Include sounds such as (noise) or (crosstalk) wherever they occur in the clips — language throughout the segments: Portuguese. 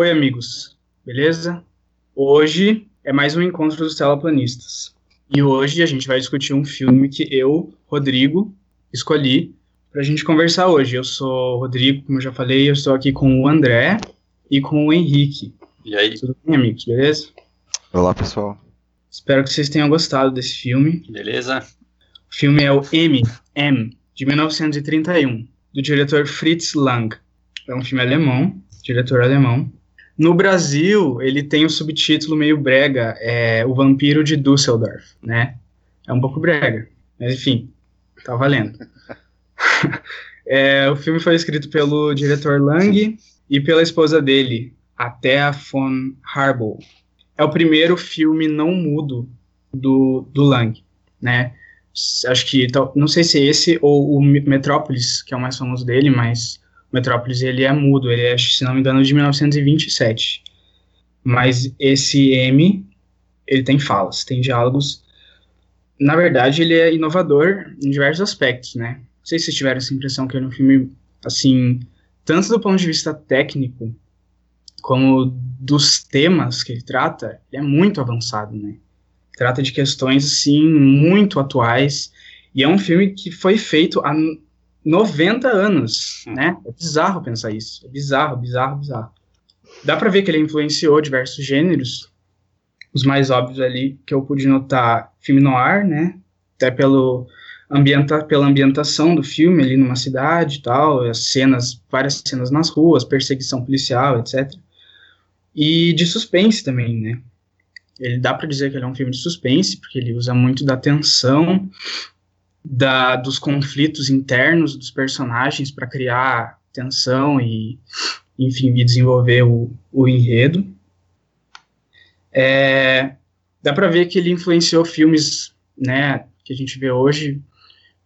Oi, amigos, beleza? Hoje é mais um encontro dos telaplanistas. E hoje a gente vai discutir um filme que eu, Rodrigo, escolhi para a gente conversar hoje. Eu sou o Rodrigo, como eu já falei, eu estou aqui com o André e com o Henrique. E aí? Tudo bem, amigos? Beleza? Olá, pessoal. Espero que vocês tenham gostado desse filme. Beleza? O filme é o M, M, de 1931, do diretor Fritz Lang. É um filme alemão, diretor alemão. No Brasil, ele tem o subtítulo meio brega, é O Vampiro de Düsseldorf, né? É um pouco brega, mas enfim, tá valendo. (laughs) é, o filme foi escrito pelo diretor Lang e pela esposa dele, a Thea von Harbou. É o primeiro filme não mudo do, do Lang, né? Acho que, não sei se é esse ou o Metrópolis, que é o mais famoso dele, mas Metrópolis ele é mudo, ele é, se não me engano, de 1927. Mas esse M, ele tem falas, tem diálogos. Na verdade, ele é inovador em diversos aspectos, né? Não sei se vocês tiveram essa impressão que é um filme, assim, tanto do ponto de vista técnico, como dos temas que ele trata, ele é muito avançado, né? Trata de questões, assim, muito atuais. E é um filme que foi feito há 90 anos, hum. né? É bizarro pensar isso. É bizarro, bizarro, bizarro. Dá pra ver que ele influenciou diversos gêneros. Os mais óbvios ali que eu pude notar, filme noir, né? Até pelo ambienta, pela ambientação do filme ali numa cidade e tal, as cenas, várias cenas nas ruas, perseguição policial, etc. E de suspense também, né? Ele dá para dizer que ele é um filme de suspense, porque ele usa muito da tensão, da, dos conflitos internos dos personagens para criar tensão e, enfim, e desenvolver o, o enredo. É, dá para ver que ele influenciou filmes, né, que a gente vê hoje.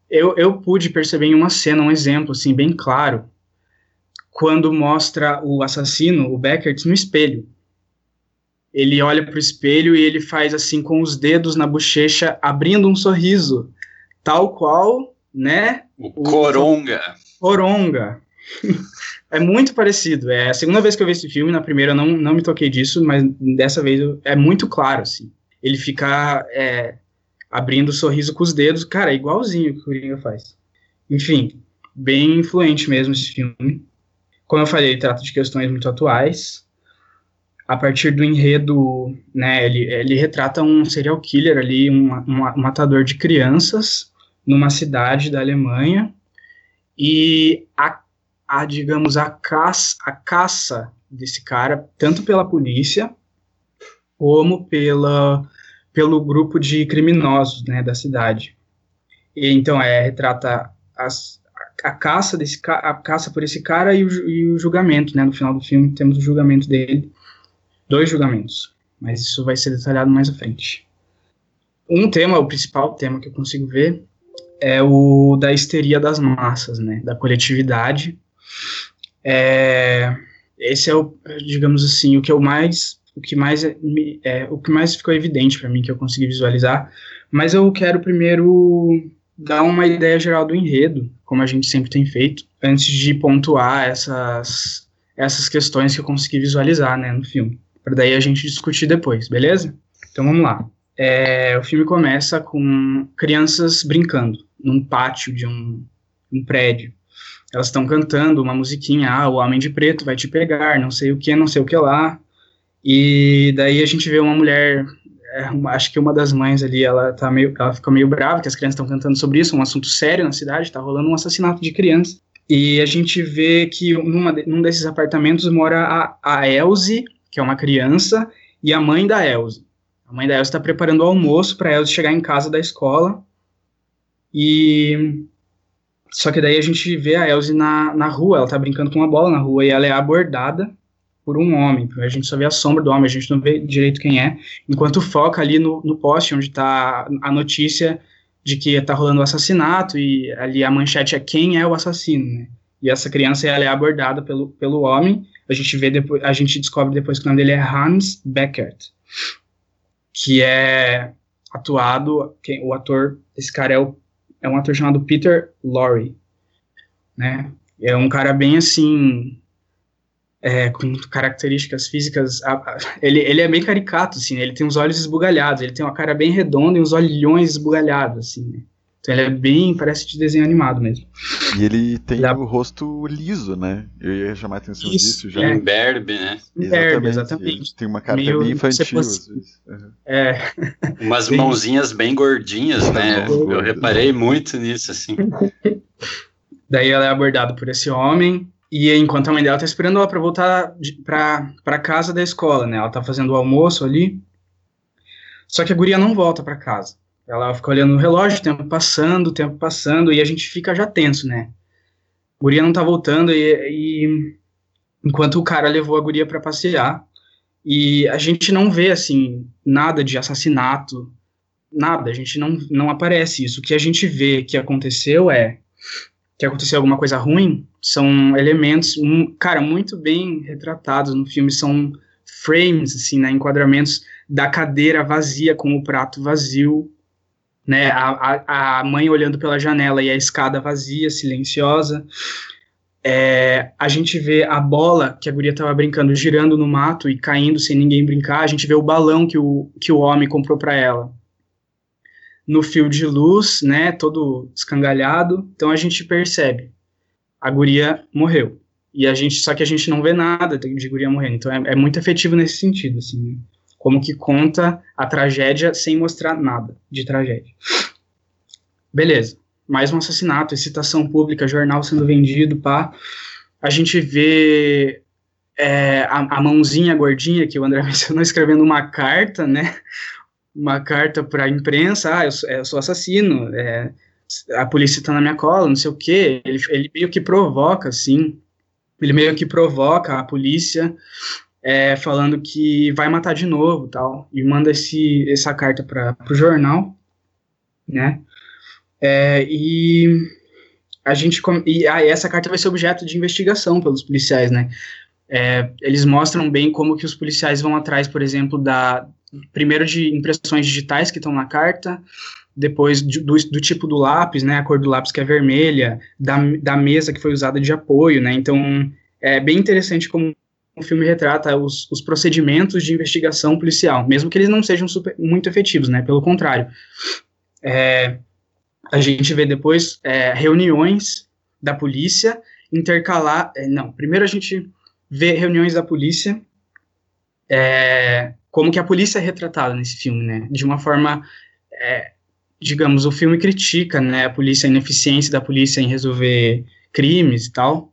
Eu, eu pude perceber em uma cena, um exemplo, assim, bem claro, quando mostra o assassino, o Beckert, no espelho. Ele olha para o espelho e ele faz assim com os dedos na bochecha, abrindo um sorriso tal qual, né? O, o Coronga. Coronga. (laughs) é muito parecido. É a segunda vez que eu vi esse filme, na primeira eu não, não me toquei disso, mas dessa vez eu, é muito claro, assim. Ele fica é, abrindo o sorriso com os dedos, cara, é igualzinho que o Coringa faz. Enfim, bem influente mesmo esse filme. Como eu falei, ele trata de questões muito atuais. A partir do enredo, né, ele, ele retrata um serial killer ali, um, um, um matador de crianças, numa cidade da Alemanha e a, a digamos a caça, a caça desse cara tanto pela polícia como pela pelo grupo de criminosos né, da cidade. E, então é retrata as, a, a caça desse a caça por esse cara e o, e o julgamento, né? No final do filme temos o julgamento dele, dois julgamentos, mas isso vai ser detalhado mais à frente. Um tema, o principal tema que eu consigo ver é o da histeria das massas, né, da coletividade. É, esse é o, digamos assim, o que eu mais, o que mais, é, é o que mais ficou evidente para mim que eu consegui visualizar. Mas eu quero primeiro dar uma ideia geral do enredo, como a gente sempre tem feito, antes de pontuar essas essas questões que eu consegui visualizar, né, no filme, para daí a gente discutir depois, beleza? Então vamos lá. É, o filme começa com crianças brincando num pátio de um, um prédio. Elas estão cantando uma musiquinha, ah, o Homem de Preto vai te pegar, não sei o que, não sei o que lá. E daí a gente vê uma mulher, é, acho que uma das mães ali, ela tá meio, ela fica meio brava que as crianças estão cantando sobre isso, um assunto sério na cidade, tá rolando um assassinato de criança. E a gente vê que numa, num desses apartamentos mora a, a Elze, que é uma criança, e a mãe da Elze. A mãe da Elze está preparando o almoço para Elze chegar em casa da escola e só que daí a gente vê a Elsie na, na rua, ela tá brincando com uma bola na rua e ela é abordada por um homem. A gente só vê a sombra do homem, a gente não vê direito quem é, enquanto foca ali no, no poste onde tá a notícia de que tá rolando o assassinato e ali a manchete é quem é o assassino, né? E essa criança ela é abordada pelo, pelo homem. A gente vê depois, a gente descobre depois que o nome dele é Hans Beckert, que é atuado, quem, o ator, esse cara é o é um ator chamado Peter Lorre, né? É um cara bem assim, é, com características físicas. Ele, ele é bem caricato, assim, né? ele tem os olhos esbugalhados, ele tem uma cara bem redonda e os olhões esbugalhados, assim, né? Então ele é bem, parece de desenho animado mesmo. E ele tem o rosto liso, né? Eu ia chamar a atenção Isso, disso já. É. Imberbe, né? Imberbe, exatamente. Ele tem uma cara Meio, bem infantil, às vezes. Uhum. É. Umas bem... mãozinhas bem gordinhas, né? Eu reparei muito nisso, assim. (laughs) Daí ela é abordada por esse homem, e enquanto a mãe dela tá esperando ela para voltar para pra casa da escola, né? Ela tá fazendo o almoço ali. Só que a guria não volta para casa. Ela fica olhando o relógio, o tempo passando, o tempo passando, e a gente fica já tenso, né? A guria não tá voltando, e, e enquanto o cara levou a guria para passear, e a gente não vê, assim, nada de assassinato, nada, a gente não, não aparece isso. O que a gente vê que aconteceu é que aconteceu alguma coisa ruim, são elementos, um, cara, muito bem retratados no filme, são frames, assim, né, enquadramentos da cadeira vazia com o prato vazio, né, a, a, a mãe olhando pela janela e a escada vazia, silenciosa. É, a gente vê a bola que a guria estava brincando girando no mato e caindo sem ninguém brincar. A gente vê o balão que o, que o homem comprou para ela no fio de luz, né, todo escangalhado. Então a gente percebe, a guria morreu. E a gente, só que a gente não vê nada de guria morrendo. Então é, é muito efetivo nesse sentido, assim. Como que conta a tragédia sem mostrar nada de tragédia. Beleza, mais um assassinato, excitação pública, jornal sendo vendido, pá. A gente vê é, a, a, mãozinha gordinha que o André (laughs) mencionou escrevendo uma carta, né? Uma carta para a imprensa, ah, eu sou, eu sou assassino, é, a polícia está na minha cola, não sei o quê. Ele, ele meio que provoca, assim, ele meio que provoca a polícia é, falando que vai matar de novo tal, e manda esse, essa carta para o jornal, né, é, e a gente, e ah, essa carta vai ser objeto de investigação pelos policiais, né, é, eles mostram bem como que os policiais vão atrás, por exemplo, da, primeiro de impressões digitais que estão na carta, depois de, do, do, tipo do lápis, né, a cor do lápis que é vermelha, da, da mesa que foi usada de apoio, né, então é bem interessante como o filme retrata os, os, procedimentos de investigação policial, mesmo que eles não sejam super, muito efetivos, né? Pelo contrário. É, a gente vê depois é, reuniões da polícia intercalar. É, não, primeiro a gente vê reuniões da polícia, é, como que a polícia é retratada nesse filme, né? De uma forma. É, digamos, o filme critica né, a polícia, a ineficiência da polícia em resolver crimes e tal.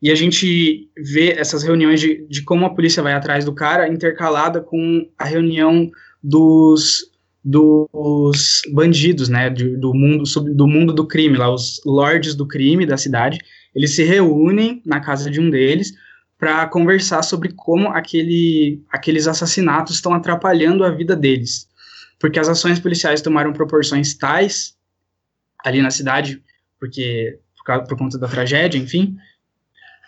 E a gente vê essas reuniões de, de como a polícia vai atrás do cara intercalada com a reunião dos, dos bandidos, né, do, do mundo do mundo do crime, lá os lords do crime da cidade, eles se reúnem na casa de um deles para conversar sobre como aquele, aqueles assassinatos estão atrapalhando a vida deles, porque as ações policiais tomaram proporções tais ali na cidade, porque por, por conta da tragédia, enfim,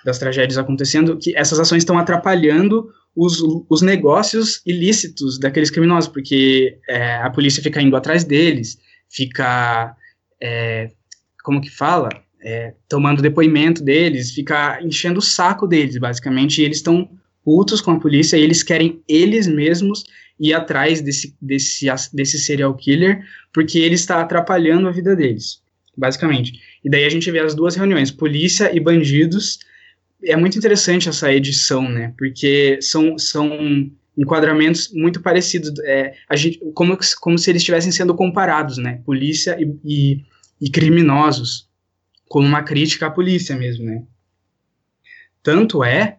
das tragédias acontecendo, que essas ações estão atrapalhando os, os negócios ilícitos daqueles criminosos, porque é, a polícia fica indo atrás deles, fica, é, como que fala, é, tomando depoimento deles, fica enchendo o saco deles, basicamente, e eles estão putos com a polícia, e eles querem eles mesmos ir atrás desse, desse, desse serial killer, porque ele está atrapalhando a vida deles, basicamente. E daí a gente vê as duas reuniões, polícia e bandidos, é muito interessante essa edição, né? Porque são, são enquadramentos muito parecidos, é, a gente, como, como se eles estivessem sendo comparados, né? Polícia e, e, e criminosos, como uma crítica à polícia mesmo, né? Tanto é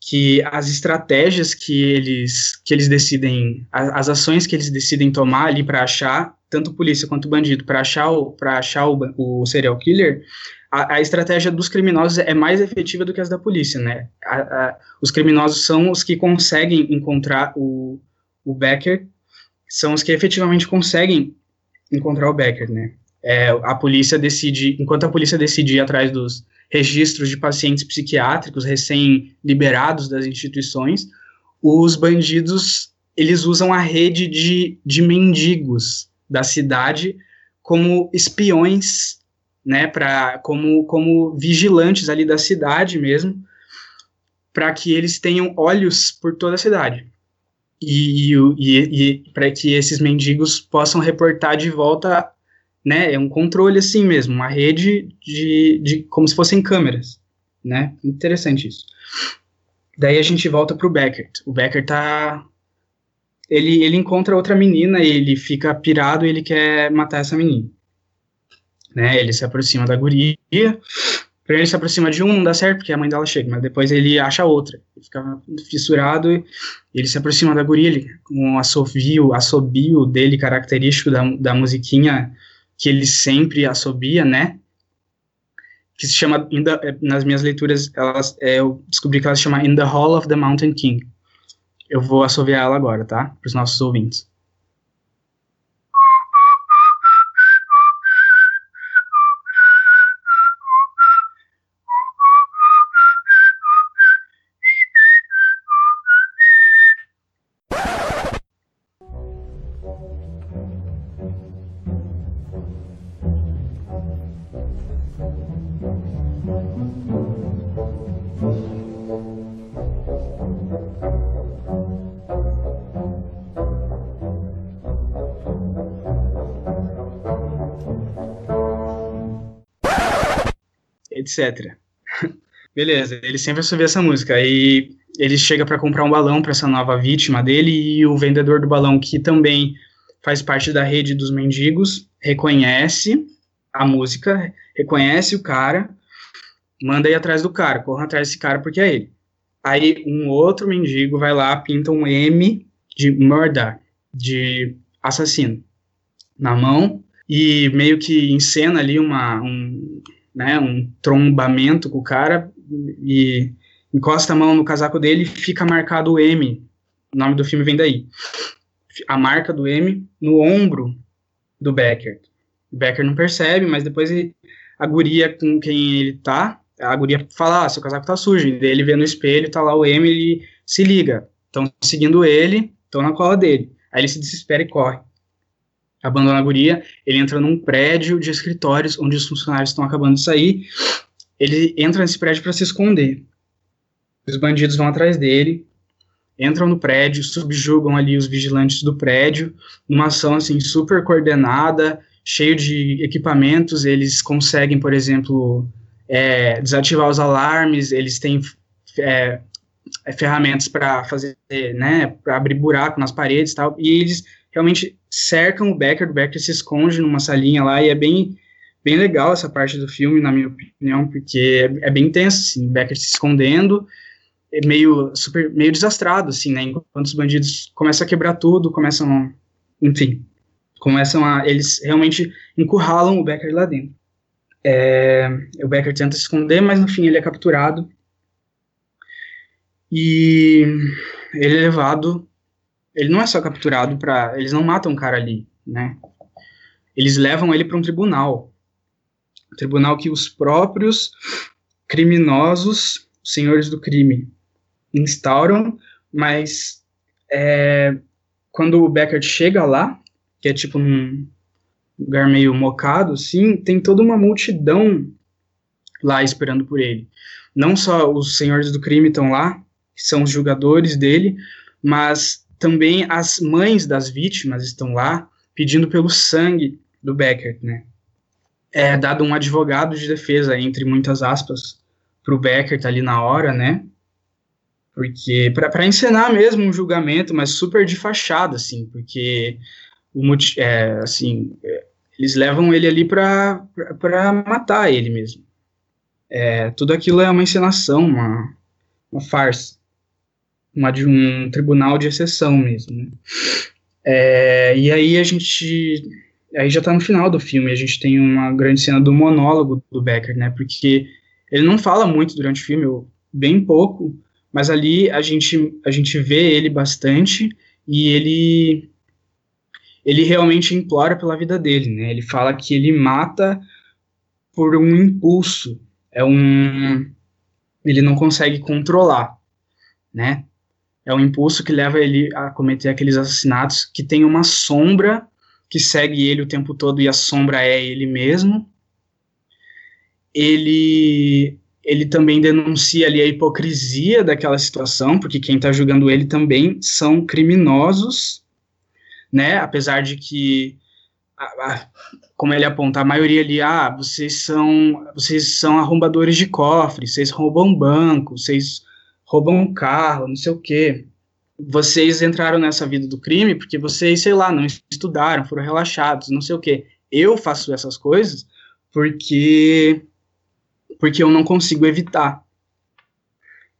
que as estratégias que eles, que eles decidem, as, ações que eles decidem tomar ali para achar, tanto polícia quanto bandido, para achar, o, achar o, o serial killer, a, a, estratégia dos criminosos é mais efetiva do que as da polícia, né? A, a, os criminosos são os que conseguem encontrar o, o Becker, são os que efetivamente conseguem encontrar o Becker, né? É, a polícia decide, enquanto a polícia decide ir atrás dos registros de pacientes psiquiátricos recém-liberados das instituições, os bandidos, eles usam a rede de, de mendigos da cidade como espiões né, para como, como vigilantes ali da cidade mesmo, para que eles tenham olhos por toda a cidade. E, e, e para que esses mendigos possam reportar de volta, né? É um controle assim mesmo, uma rede de, de como se fossem câmeras, né? Interessante isso. Daí a gente volta pro Beckert. O Beckert tá ele, ele encontra outra menina, ele fica pirado e ele quer matar essa menina. Né, ele se aproxima da guria, Primeiro ele se aproxima de um, não dá certo, porque a mãe dela chega, mas depois ele acha outra. Ele fica fissurado e ele se aproxima da guria, ele, com um assovio, assobio dele característico da, da musiquinha que ele sempre assobia, né? Que se chama, the, nas minhas leituras, elas, é, eu descobri que ela se chama In the Hall of the Mountain King. Eu vou assoviar ela agora, tá? Para os nossos ouvintes. Etc. (laughs) Beleza, ele sempre assovia essa música. Aí ele chega para comprar um balão para essa nova vítima dele e o vendedor do balão, que também faz parte da rede dos mendigos, reconhece a música, reconhece o cara, manda ir atrás do cara, corra atrás desse cara porque é ele. Aí um outro mendigo vai lá, pinta um M de murder, de assassino, na mão e meio que encena ali uma, um, né, um trombamento com o cara e encosta a mão no casaco dele e fica marcado o M. O nome do filme vem daí. A marca do M no ombro do Becker. O Becker não percebe, mas depois ele, a guria com quem ele tá, a guria fala, ah, seu casaco tá sujo. E daí ele vê no espelho, tá lá o M, ele se liga. Estão seguindo ele, estão na cola dele. Aí ele se desespera e corre abandona a guria, ele entra num prédio de escritórios onde os funcionários estão acabando de sair. Ele entra nesse prédio para se esconder. Os bandidos vão atrás dele, entram no prédio, subjugam ali os vigilantes do prédio, numa ação assim super coordenada, cheio de equipamentos. Eles conseguem, por exemplo, é, desativar os alarmes. Eles têm é, ferramentas para fazer, né, para abrir buraco nas paredes, e tal. E eles realmente cercam o Becker, o Becker se esconde numa salinha lá e é bem bem legal essa parte do filme, na minha opinião, porque é, é bem intenso, assim, o Becker se escondendo, é meio super, meio desastrado, assim, né, enquanto os bandidos começam a quebrar tudo, começam, enfim, começam a, eles realmente encurralam o Becker lá dentro. É, o Becker tenta se esconder, mas no fim ele é capturado e ele é levado ele não é só capturado para. Eles não matam o cara ali, né? Eles levam ele para um tribunal. Um tribunal que os próprios criminosos, senhores do crime, instauram, mas é, quando o Beckett chega lá, que é tipo num lugar meio mocado, assim, tem toda uma multidão lá esperando por ele. Não só os senhores do crime estão lá, que são os julgadores dele, mas também as mães das vítimas estão lá pedindo pelo sangue do Becker, né? É dado um advogado de defesa, entre muitas aspas, para o Becker tá ali na hora, né? Porque para encenar mesmo um julgamento, mas super de fachada, assim, porque o é, assim eles levam ele ali para matar ele mesmo. É, tudo aquilo é uma encenação, uma, uma farsa uma de um tribunal de exceção mesmo. Né? É, e aí a gente aí já está no final do filme, a gente tem uma grande cena do monólogo do Becker, né? Porque ele não fala muito durante o filme, bem pouco, mas ali a gente a gente vê ele bastante e ele ele realmente implora pela vida dele, né? Ele fala que ele mata por um impulso, é um ele não consegue controlar, né? É um impulso que leva ele a cometer aqueles assassinatos que tem uma sombra que segue ele o tempo todo e a sombra é ele mesmo. Ele ele também denuncia ali a hipocrisia daquela situação, porque quem está julgando ele também são criminosos, né? Apesar de que, a, a, como ele aponta, a maioria ali, ah, vocês são, vocês são arrombadores de cofre, vocês roubam banco, vocês roubam um carro, não sei o quê. Vocês entraram nessa vida do crime porque vocês, sei lá, não estudaram, foram relaxados, não sei o quê. Eu faço essas coisas porque porque eu não consigo evitar.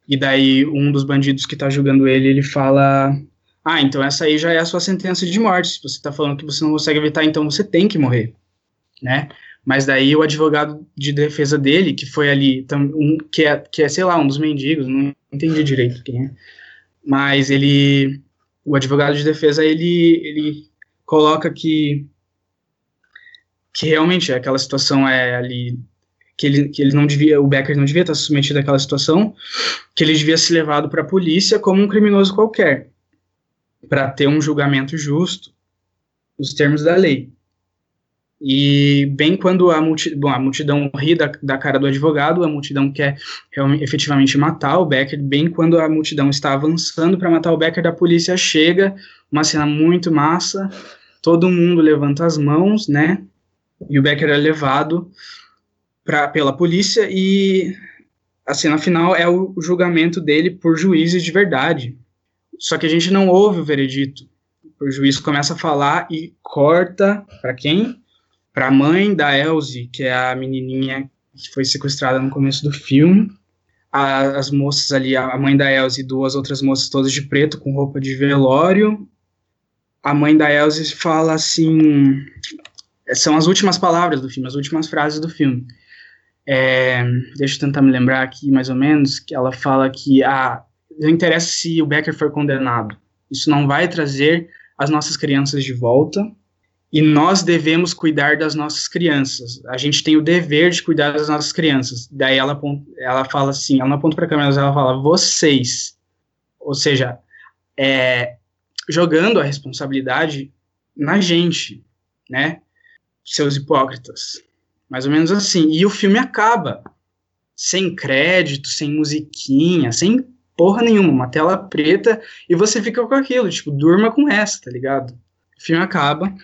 E daí um dos bandidos que tá julgando ele, ele fala: "Ah, então essa aí já é a sua sentença de morte. Se você tá falando que você não consegue evitar, então você tem que morrer", né? Mas daí o advogado de defesa dele, que foi ali, um, que, é, que é, sei lá, um dos mendigos, não entendi direito quem é, mas ele, o advogado de defesa, ele, ele coloca que, que realmente aquela situação é ali que ele, que ele não devia, o Becker não devia estar submetido àquela situação, que ele devia ser levado para a polícia como um criminoso qualquer, para ter um julgamento justo, nos termos da lei. E bem quando a, multi, bom, a multidão ri da, da, cara do advogado, a multidão quer efetivamente matar o Becker, bem quando a multidão está avançando para matar o Becker, a polícia chega, uma cena muito massa, todo mundo levanta as mãos, né? E o Becker é levado pra, pela polícia e a cena final é o julgamento dele por juízes de verdade. Só que a gente não ouve o veredito. O juiz começa a falar e corta para quem? Para a mãe da Elsie, que é a menininha que foi sequestrada no começo do filme. A, as moças ali, a mãe da Elsie e duas outras moças todas de preto com roupa de velório. A mãe da Elsie fala assim, são as últimas palavras do filme, as últimas frases do filme. É, deixa eu tentar me lembrar aqui mais ou menos, que ela fala que ah, não interessa se o Becker for condenado, isso não vai trazer as nossas crianças de volta e nós devemos cuidar das nossas crianças. A gente tem o dever de cuidar das nossas crianças. Daí ela, ela fala assim, ela não aponta para a câmera, mas ela fala vocês. Ou seja, é, jogando a responsabilidade na gente, né? Seus hipócritas. Mais ou menos assim. E o filme acaba sem crédito, sem musiquinha, sem porra nenhuma, uma tela preta, e você fica com aquilo, tipo, durma com essa, tá ligado? O filme acaba,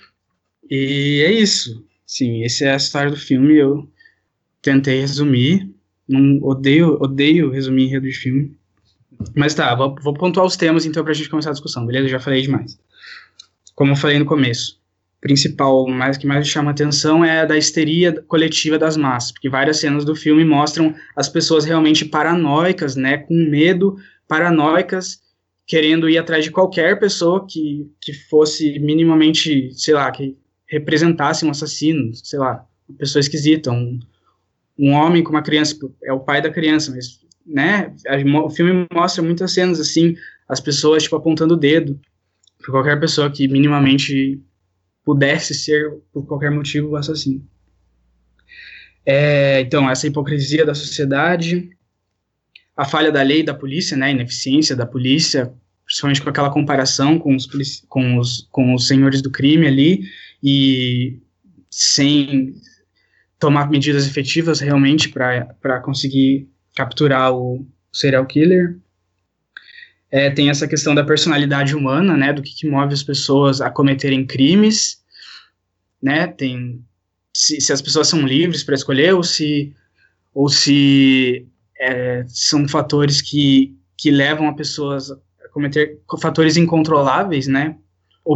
e é isso. Sim, essa é a história do filme, eu tentei resumir, não odeio, odeio resumir enredo de filme, mas tá, vou, vou pontuar os temas então pra gente começar a discussão, beleza? Já falei demais. Como eu falei no começo, principal, mais que mais chama atenção é a da histeria coletiva das massas, porque várias cenas do filme mostram as pessoas realmente paranoicas, né, com medo, paranoicas, querendo ir atrás de qualquer pessoa que, que fosse minimamente, sei lá, que representasse um assassino, sei lá, uma pessoa esquisita, um, um homem com uma criança, é o pai da criança, mas, né, o filme mostra muitas cenas assim, as pessoas, tipo, apontando o dedo para qualquer pessoa que minimamente pudesse ser, por qualquer motivo, assassino. É, então, essa hipocrisia da sociedade, a falha da lei da polícia, né, a ineficiência da polícia, principalmente com aquela comparação com os, com os, com os senhores do crime ali, e sem tomar medidas efetivas realmente para conseguir capturar o serial killer. É, tem essa questão da personalidade humana, né, do que, que, move as pessoas a cometerem crimes, né, tem se, se as pessoas são livres para escolher ou se ou se é, são fatores que, que levam a pessoas a cometer fatores incontroláveis, né,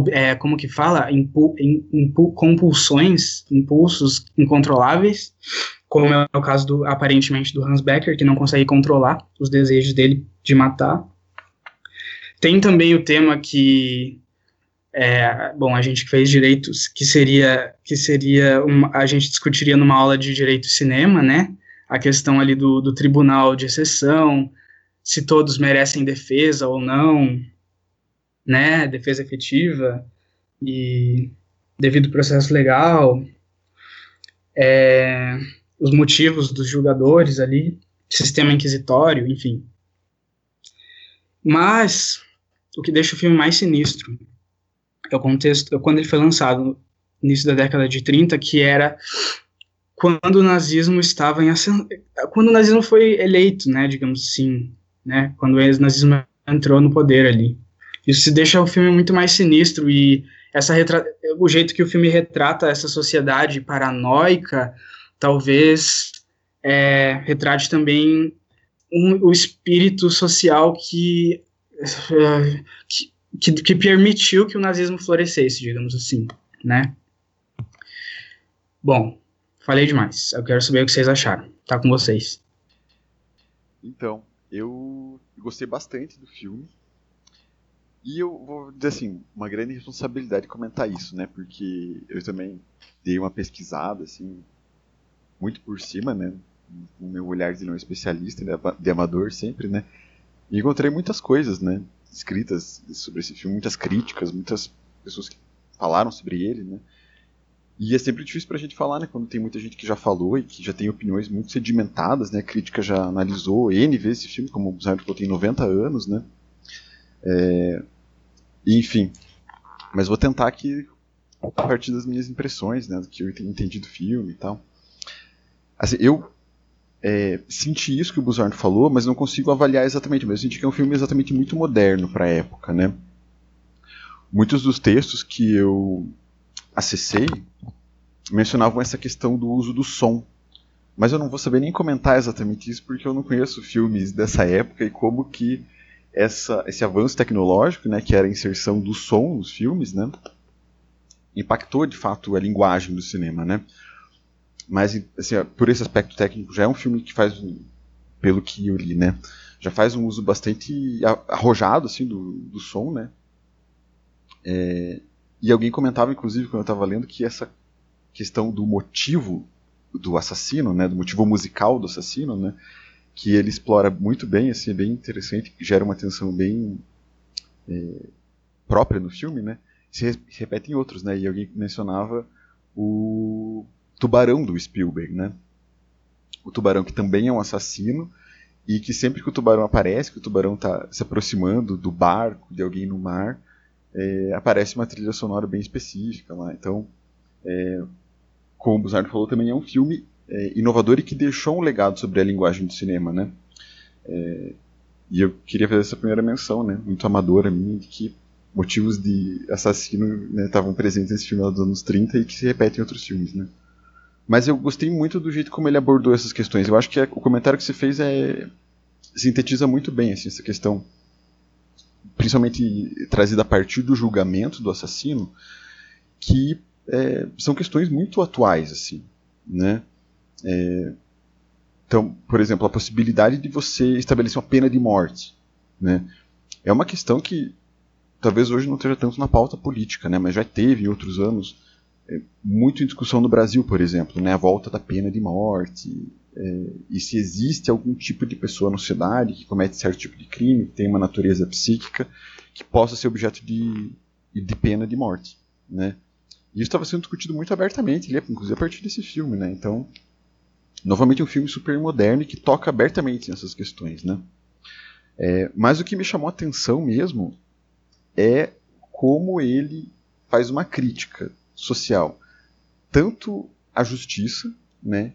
é, como que fala, impu, impu, compulsões, impulsos incontroláveis, como é o caso do aparentemente do Hans Becker, que não consegue controlar os desejos dele de matar. Tem também o tema que é, bom, a gente fez direitos, que seria que seria uma, a gente discutiria numa aula de direito cinema, né? A questão ali do, do tribunal de exceção, se todos merecem defesa ou não, né? Defesa efetiva e devido processo legal, é, os motivos dos julgadores ali, sistema inquisitório, enfim. Mas o que deixa o filme mais sinistro é o contexto, é quando ele foi lançado, no início da década de 30, que era quando o nazismo estava em quando o nazismo foi eleito, né, digamos assim, né, quando o nazismo entrou no poder ali. Isso deixa o filme muito mais sinistro e essa o jeito que o filme retrata essa sociedade paranoica, talvez é, retrate também um, o espírito social que, que, que, que permitiu que o nazismo florescesse, digamos assim, né? Bom, falei demais. Eu quero saber o que vocês acharam. Tá com vocês. Então, eu gostei bastante do filme. E eu vou dizer assim, uma grande responsabilidade comentar isso, né? Porque eu também dei uma pesquisada, assim, muito por cima, né? O meu olhar de não especialista, de amador sempre, né? E encontrei muitas coisas, né? Escritas sobre esse filme, muitas críticas, muitas pessoas que falaram sobre ele, né? E é sempre difícil pra gente falar, né? Quando tem muita gente que já falou e que já tem opiniões muito sedimentadas, né? A crítica já analisou N vezes esse filme, como o Zé falou, tem 90 anos, né? É, enfim, mas vou tentar aqui a partir das minhas impressões, né, do que eu entendi do filme e tal. Assim, eu é, senti isso que o Buzardo falou, mas não consigo avaliar exatamente. Mas eu senti que é um filme exatamente muito moderno para a época, né? Muitos dos textos que eu acessei mencionavam essa questão do uso do som. Mas eu não vou saber nem comentar exatamente isso porque eu não conheço filmes dessa época e como que essa, esse avanço tecnológico, né, que era a inserção do som nos filmes, né, impactou de fato a linguagem do cinema, né. Mas assim, por esse aspecto técnico já é um filme que faz, pelo que eu li, né, já faz um uso bastante arrojado assim do, do som, né. É, e alguém comentava, inclusive, quando eu estava lendo, que essa questão do motivo do assassino, né, do motivo musical do assassino, né, que ele explora muito bem, assim, é bem interessante, gera uma tensão bem é, própria no filme, né? Se, repete em outros, né? E alguém mencionava o tubarão do Spielberg, né? O tubarão que também é um assassino e que sempre que o tubarão aparece, que o tubarão está se aproximando do barco, de alguém no mar, é, aparece uma trilha sonora bem específica lá. Então, é, como o Buzardo falou, também é um filme é, inovador e que deixou um legado sobre a linguagem do cinema, né? É, e eu queria fazer essa primeira menção, né? Muito amadora minha, de que motivos de assassino né, estavam presentes nesse filme dos anos 30 e que se repetem em outros filmes, né? Mas eu gostei muito do jeito como ele abordou essas questões. Eu acho que é, o comentário que você fez é sintetiza muito bem assim, essa questão, principalmente trazida a partir do julgamento do assassino, que é, são questões muito atuais, assim, né? É, então, por exemplo, a possibilidade de você estabelecer uma pena de morte, né? É uma questão que talvez hoje não esteja tanto na pauta política, né? Mas já teve em outros anos é, muito em discussão no Brasil, por exemplo, né? A volta da pena de morte é, e se existe algum tipo de pessoa na sociedade que comete certo tipo de crime, que tem uma natureza psíquica, que possa ser objeto de, de pena de morte, né? Isso estava sendo discutido muito abertamente, inclusive a partir desse filme, né? Então novamente um filme super moderno que toca abertamente nessas questões, né? É, mas o que me chamou a atenção mesmo é como ele faz uma crítica social, tanto à justiça, né,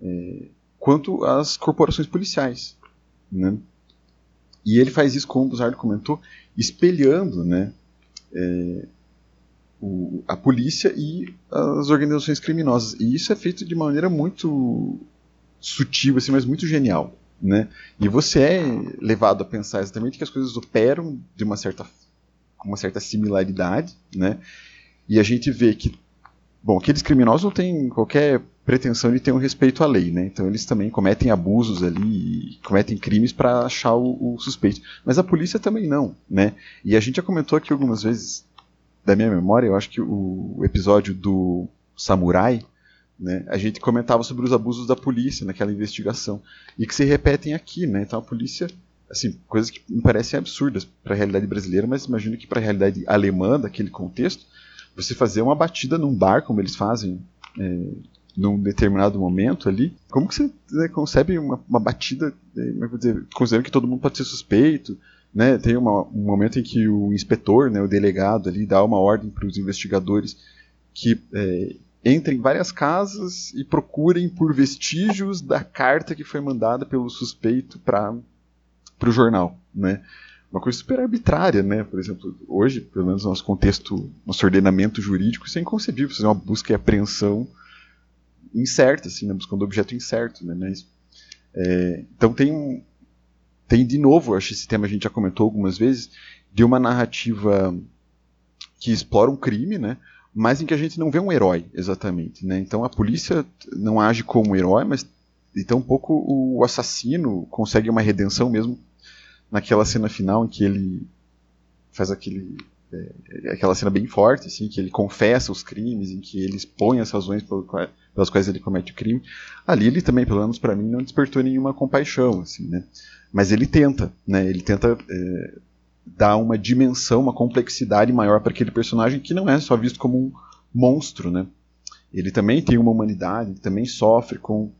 é, quanto às corporações policiais, né? E ele faz isso, como o Buzardo comentou, espelhando, né, é, o, a polícia e as organizações criminosas. E isso é feito de maneira muito sutil, assim, mas muito genial. Né? E você é levado a pensar exatamente que as coisas operam de uma certa, uma certa similaridade, né? e a gente vê que bom, aqueles criminosos não têm qualquer pretensão de ter um respeito à lei, né? Então eles também cometem abusos ali, cometem crimes para achar o, o, suspeito. Mas a polícia também não, né? E a gente já comentou aqui algumas vezes da minha memória, eu acho que o episódio do Samurai, né, a gente comentava sobre os abusos da polícia naquela investigação e que se repetem aqui, né? Então a polícia, assim, coisas que me parecem absurdas para a realidade brasileira, mas imagino que para a realidade alemã daquele contexto, você fazer uma batida num bar como eles fazem é, num determinado momento ali, como que você né, concebe uma, uma batida, é, dizer, considerando que todo mundo pode ser suspeito, né, tem uma, um momento em que o inspetor, né, o delegado ali, dá uma ordem para os investigadores que é, entrem em várias casas e procurem por vestígios da carta que foi mandada pelo suspeito para o jornal, né? Uma coisa super arbitrária, né? Por exemplo, hoje, pelo menos no nosso contexto, nosso ordenamento jurídico, isso é inconcebível, fazer uma busca e apreensão incerta, assim, né? buscando objeto incerto, né? Mas, é, então tem um, tem de novo, acho que esse tema a gente já comentou algumas vezes, de uma narrativa que explora um crime, né? Mas em que a gente não vê um herói, exatamente, né? Então a polícia não age como herói, mas então um pouco o assassino consegue uma redenção mesmo naquela cena final em que ele faz aquele é, aquela cena bem forte, assim, que ele confessa os crimes, em que ele expõe as razões pelas quais ele comete o crime. Ali ele também, pelo menos para mim, não despertou nenhuma compaixão, assim, né? Mas ele tenta, né? Ele tenta é, dar uma dimensão, uma complexidade maior para aquele personagem que não é só visto como um monstro, né? Ele também tem uma humanidade, ele também sofre com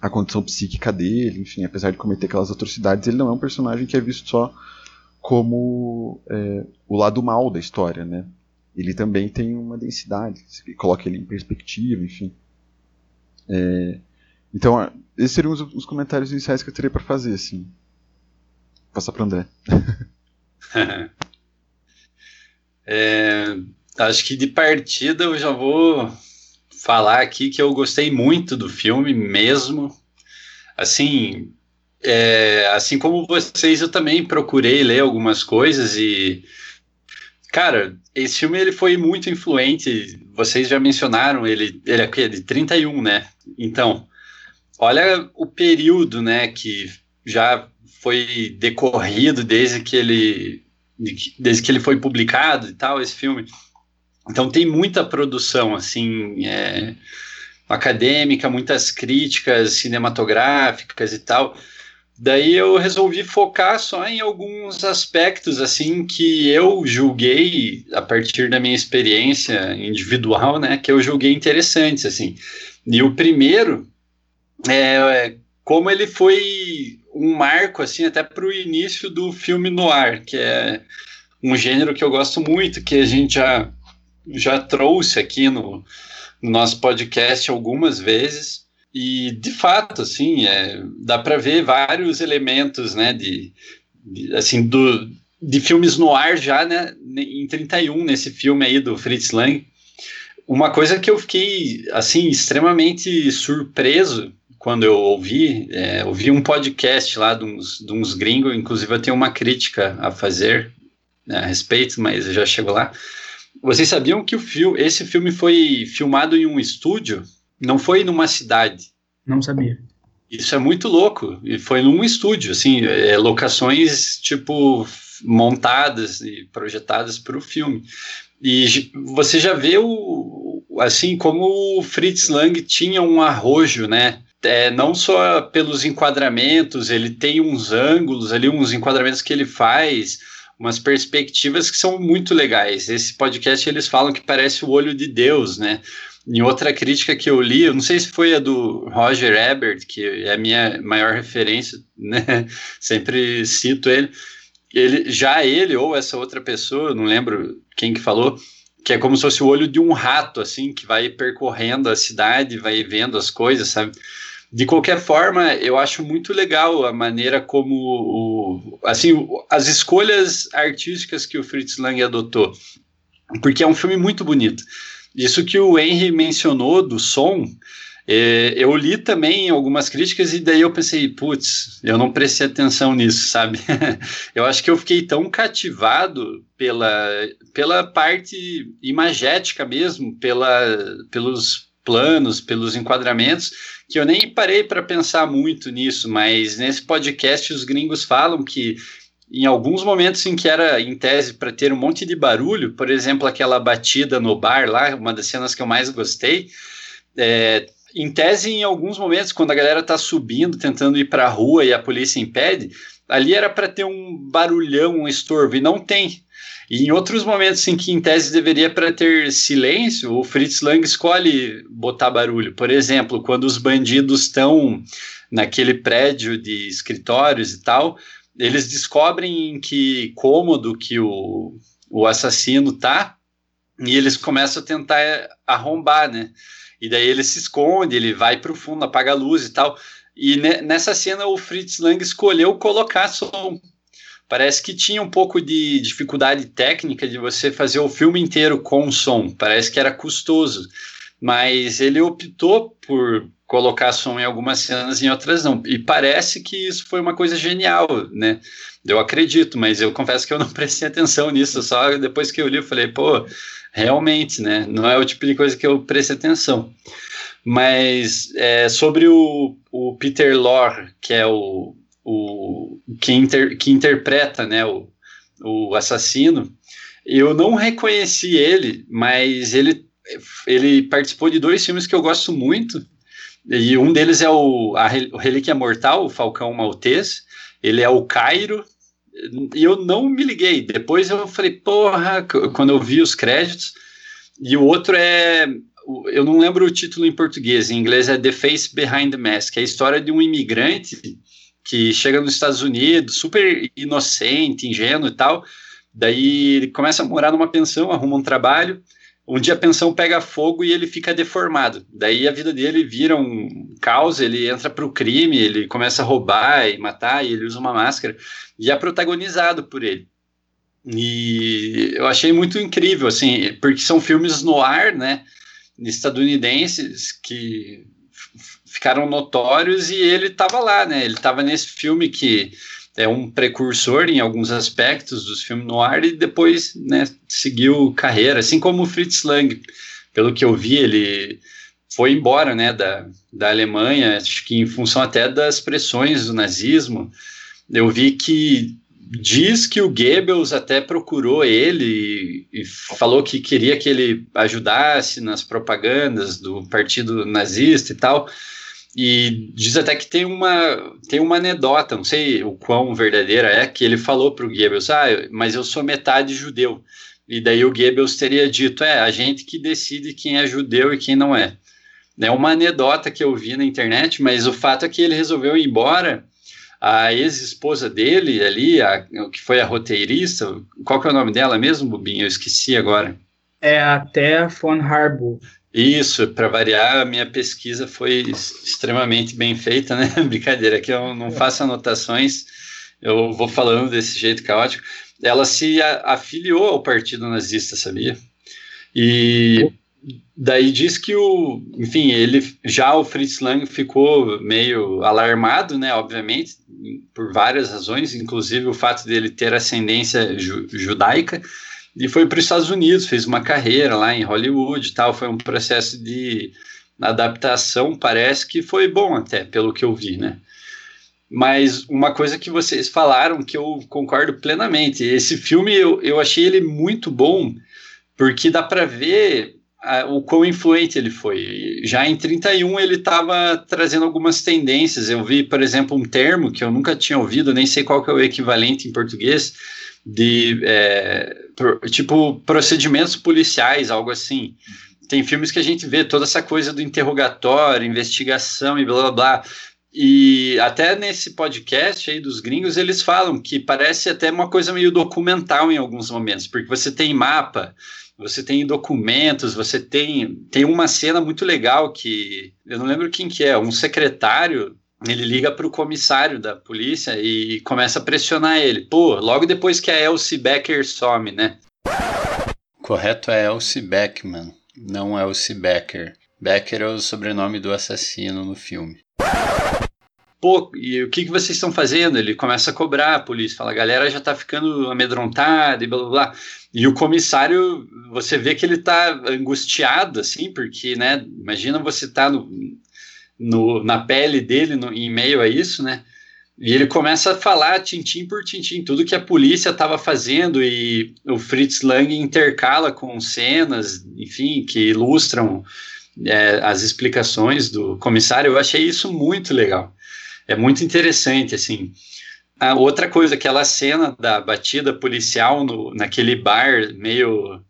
a condição psíquica dele, enfim, apesar de cometer aquelas atrocidades, ele não é um personagem que é visto só como é, o lado mal da história, né? Ele também tem uma densidade, coloca ele em perspectiva, enfim. É, então, esses seriam os, os, comentários iniciais que eu teria para fazer, assim. Vou passar para André. (laughs) é, acho que de partida eu já vou falar aqui que eu gostei muito do filme mesmo. Assim, é, assim como vocês, eu também procurei ler algumas coisas e, cara, esse filme ele foi muito influente. Vocês já mencionaram ele, ele é de 31, né? Então, olha o período, né, que já foi decorrido desde que ele desde que ele foi publicado e tal esse filme. Então tem muita produção assim é, acadêmica, muitas críticas cinematográficas e tal. Daí eu resolvi focar só em alguns aspectos assim que eu julguei a partir da minha experiência individual, né, que eu julguei interessantes assim. E o primeiro é como ele foi um marco assim até para o início do filme noir, que é um gênero que eu gosto muito, que a gente já já trouxe aqui no, no nosso podcast algumas vezes e, de fato, assim, é, dá para ver vários elementos, né, de, de, assim, do, de filmes no ar já, né, em 31, nesse filme aí do Fritz Lang. Uma coisa que eu fiquei, assim, extremamente surpreso quando eu ouvi, é, ouvi um podcast lá de uns, de uns gringos, inclusive eu tenho uma crítica a fazer né, a respeito, mas eu já chego lá. Vocês sabiam que o filme, esse filme foi filmado em um estúdio não foi numa cidade. Não sabia. Isso é muito louco. E foi num estúdio, assim, é, locações tipo montadas e projetadas para o filme. E você já vê o, assim como o Fritz Lang tinha um arrojo, né? É, não só pelos enquadramentos, ele tem uns ângulos ali, uns enquadramentos que ele faz, umas perspectivas que são muito legais. Esse podcast eles falam que parece o olho de Deus, né? Em outra crítica que eu li, eu não sei se foi a do Roger Ebert, que é a minha maior referência, (laughs) né? Sempre cito ele. ele. Já ele ou essa outra pessoa, não lembro quem que falou, que é como se fosse o olho de um rato, assim, que vai percorrendo a cidade, vai vendo as coisas, sabe? De qualquer forma, eu acho muito legal a maneira como, o, assim, as escolhas artísticas que o Fritz Lang adotou, porque é um filme muito bonito. Isso que o Henry mencionou do som, é, eu li também algumas críticas e daí eu pensei, putz, eu não prestei atenção nisso, sabe? (laughs) eu acho que eu fiquei tão cativado pela, pela parte imagética mesmo, pela, pelos planos, pelos enquadramentos, que eu nem parei para pensar muito nisso, mas nesse podcast os gringos falam que em alguns momentos em que era em tese para ter um monte de barulho, por exemplo, aquela batida no bar lá, uma das cenas que eu mais gostei, é, em tese, em alguns momentos, quando a galera está subindo, tentando ir para a rua e a polícia impede, ali era para ter um barulhão, um estorvo, e não tem. E em outros momentos em que, em tese, deveria para ter silêncio, o Fritz Lang escolhe botar barulho. Por exemplo, quando os bandidos estão naquele prédio de escritórios e tal, eles descobrem em que cômodo que o, o assassino tá, e eles começam a tentar arrombar, né? E daí ele se esconde, ele vai para o fundo, apaga a luz e tal. E nessa cena o Fritz Lang escolheu colocar som. Parece que tinha um pouco de dificuldade técnica de você fazer o filme inteiro com som. Parece que era custoso. Mas ele optou por colocar som em algumas cenas e em outras não. E parece que isso foi uma coisa genial, né? Eu acredito, mas eu confesso que eu não (laughs) prestei atenção nisso. Só depois que eu li, eu falei, pô, realmente, né? Não é o tipo de coisa que eu prestei atenção. Mas é, sobre o, o Peter Lorre, que é o, o que, inter, que interpreta né, o, o assassino, eu não reconheci ele, mas ele, ele participou de dois filmes que eu gosto muito, e um deles é o, a, Relíquia Mortal, o Falcão Maltês, ele é o Cairo, e eu não me liguei. Depois eu falei, porra, quando eu vi os créditos. E o outro é. Eu não lembro o título em português, em inglês é The Face Behind the Mask, é a história de um imigrante que chega nos Estados Unidos, super inocente, ingênuo e tal. Daí ele começa a morar numa pensão, arruma um trabalho. Um dia a pensão pega fogo e ele fica deformado. Daí a vida dele vira um caos, ele entra para o crime, ele começa a roubar e matar, e ele usa uma máscara. E é protagonizado por ele. E eu achei muito incrível, assim, porque são filmes no ar, né? Estadunidenses que ficaram notórios e ele estava lá, né? Ele estava nesse filme que é um precursor em alguns aspectos dos filmes no ar e depois, né, seguiu carreira, assim como o Fritz Lang. Pelo que eu vi, ele foi embora, né, da, da Alemanha, acho que em função até das pressões do nazismo. Eu vi que diz que o Goebbels até procurou ele e, e, falou que queria que ele ajudasse nas propagandas do partido nazista e tal. E diz até que tem uma, tem uma anedota, não sei o quão verdadeira é, que ele falou para o Goebbels, ah, mas eu sou metade judeu. E daí o Goebbels teria dito, é, a gente que decide quem é judeu e quem não é. É uma anedota que eu vi na internet, mas o fato é que ele resolveu ir embora, a ex-esposa dele ali, a, que foi a roteirista, qual que é o nome dela mesmo, Bubinho? Eu esqueci agora. É a Thea von Harbour. Isso, para variar, a minha pesquisa foi extremamente bem feita, né? (laughs) Brincadeira, aqui eu não faço anotações, eu vou falando desse jeito caótico. Ela se afiliou ao partido nazista, sabia? E daí diz que o, enfim, ele já o Fritz Lang ficou meio alarmado, né? Obviamente, por várias razões, inclusive o fato dele ter ascendência ju judaica e foi para os Estados Unidos, fez uma carreira lá em Hollywood e tal. Foi um processo de adaptação, parece que foi bom até, pelo que eu vi, né? Mas uma coisa que vocês falaram que eu concordo plenamente, esse filme eu, eu achei ele muito bom, porque dá para ver a, o quão influente ele foi. Já em 31 ele estava trazendo algumas tendências. Eu vi, por exemplo, um termo que eu nunca tinha ouvido, nem sei qual que é o equivalente em português, de é, pro, tipo procedimentos policiais, algo assim. Tem filmes que a gente vê toda essa coisa do interrogatório, investigação e blá blá blá. E até nesse podcast aí dos gringos, eles falam que parece até uma coisa meio documental em alguns momentos, porque você tem mapa, você tem documentos, você tem tem uma cena muito legal que eu não lembro quem que é, um secretário ele liga para o comissário da polícia e começa a pressionar ele. Pô, logo depois que a Elsie Becker some, né? Correto é Elsie Beckman, não Elsie Becker. Becker é o sobrenome do assassino no filme. Pô, e o que, que vocês estão fazendo? Ele começa a cobrar a polícia, fala, a galera já tá ficando amedrontada e blá blá blá. E o comissário, você vê que ele tá angustiado, assim, porque, né, imagina você tá no, no, na pele dele no, em meio a isso, né? E ele começa a falar tintim por tintim, tudo que a polícia estava fazendo e o Fritz Lang intercala com cenas, enfim, que ilustram é, as explicações do comissário. Eu achei isso muito legal. É muito interessante, assim. A outra coisa, aquela cena da batida policial no, naquele bar meio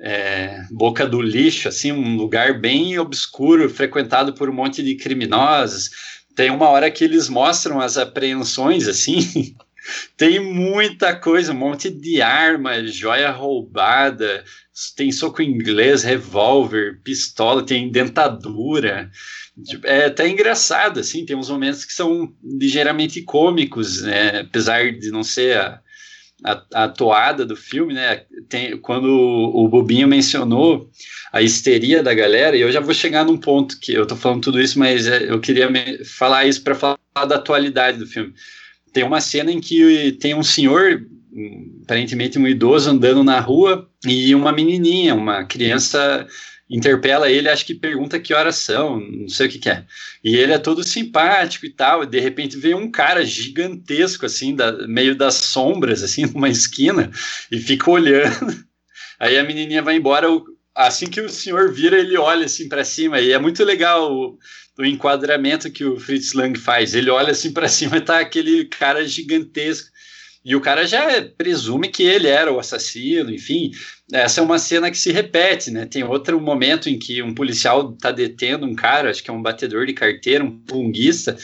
é, boca do lixo, assim, um lugar bem obscuro, frequentado por um monte de criminosos. Tem uma hora que eles mostram as apreensões, assim, (laughs) tem muita coisa, um monte de arma, joia roubada, tem soco inglês, revólver, pistola, tem dentadura. Tipo, é até engraçado, assim, tem uns momentos que são ligeiramente cômicos, né? Apesar de não ser a, a, a toada do filme, né? Tem, quando o, o Bobinho mencionou a histeria da galera, e eu já vou chegar num ponto que eu tô falando tudo isso, mas é, eu queria falar isso para falar da atualidade do filme. Tem uma cena em que tem um senhor, aparentemente um idoso, andando na rua e uma menininha, uma criança interpela ele, acho que pergunta que horas são, não sei o que, que é. E ele é todo simpático e tal, e de repente vem um cara gigantesco, assim, da, meio das sombras, assim, (laughs) numa esquina, e fica olhando. Aí a menininha vai embora, assim que o senhor vira, ele olha assim para cima, e é muito legal o, o, enquadramento que o Fritz Lang faz. Ele olha assim para cima e tá aquele cara gigantesco. E o cara já presume que ele era o assassino, enfim. Essa é uma cena que se repete, né? Tem outro momento em que um policial tá detendo um cara, acho que é um batedor de carteira, um punguista,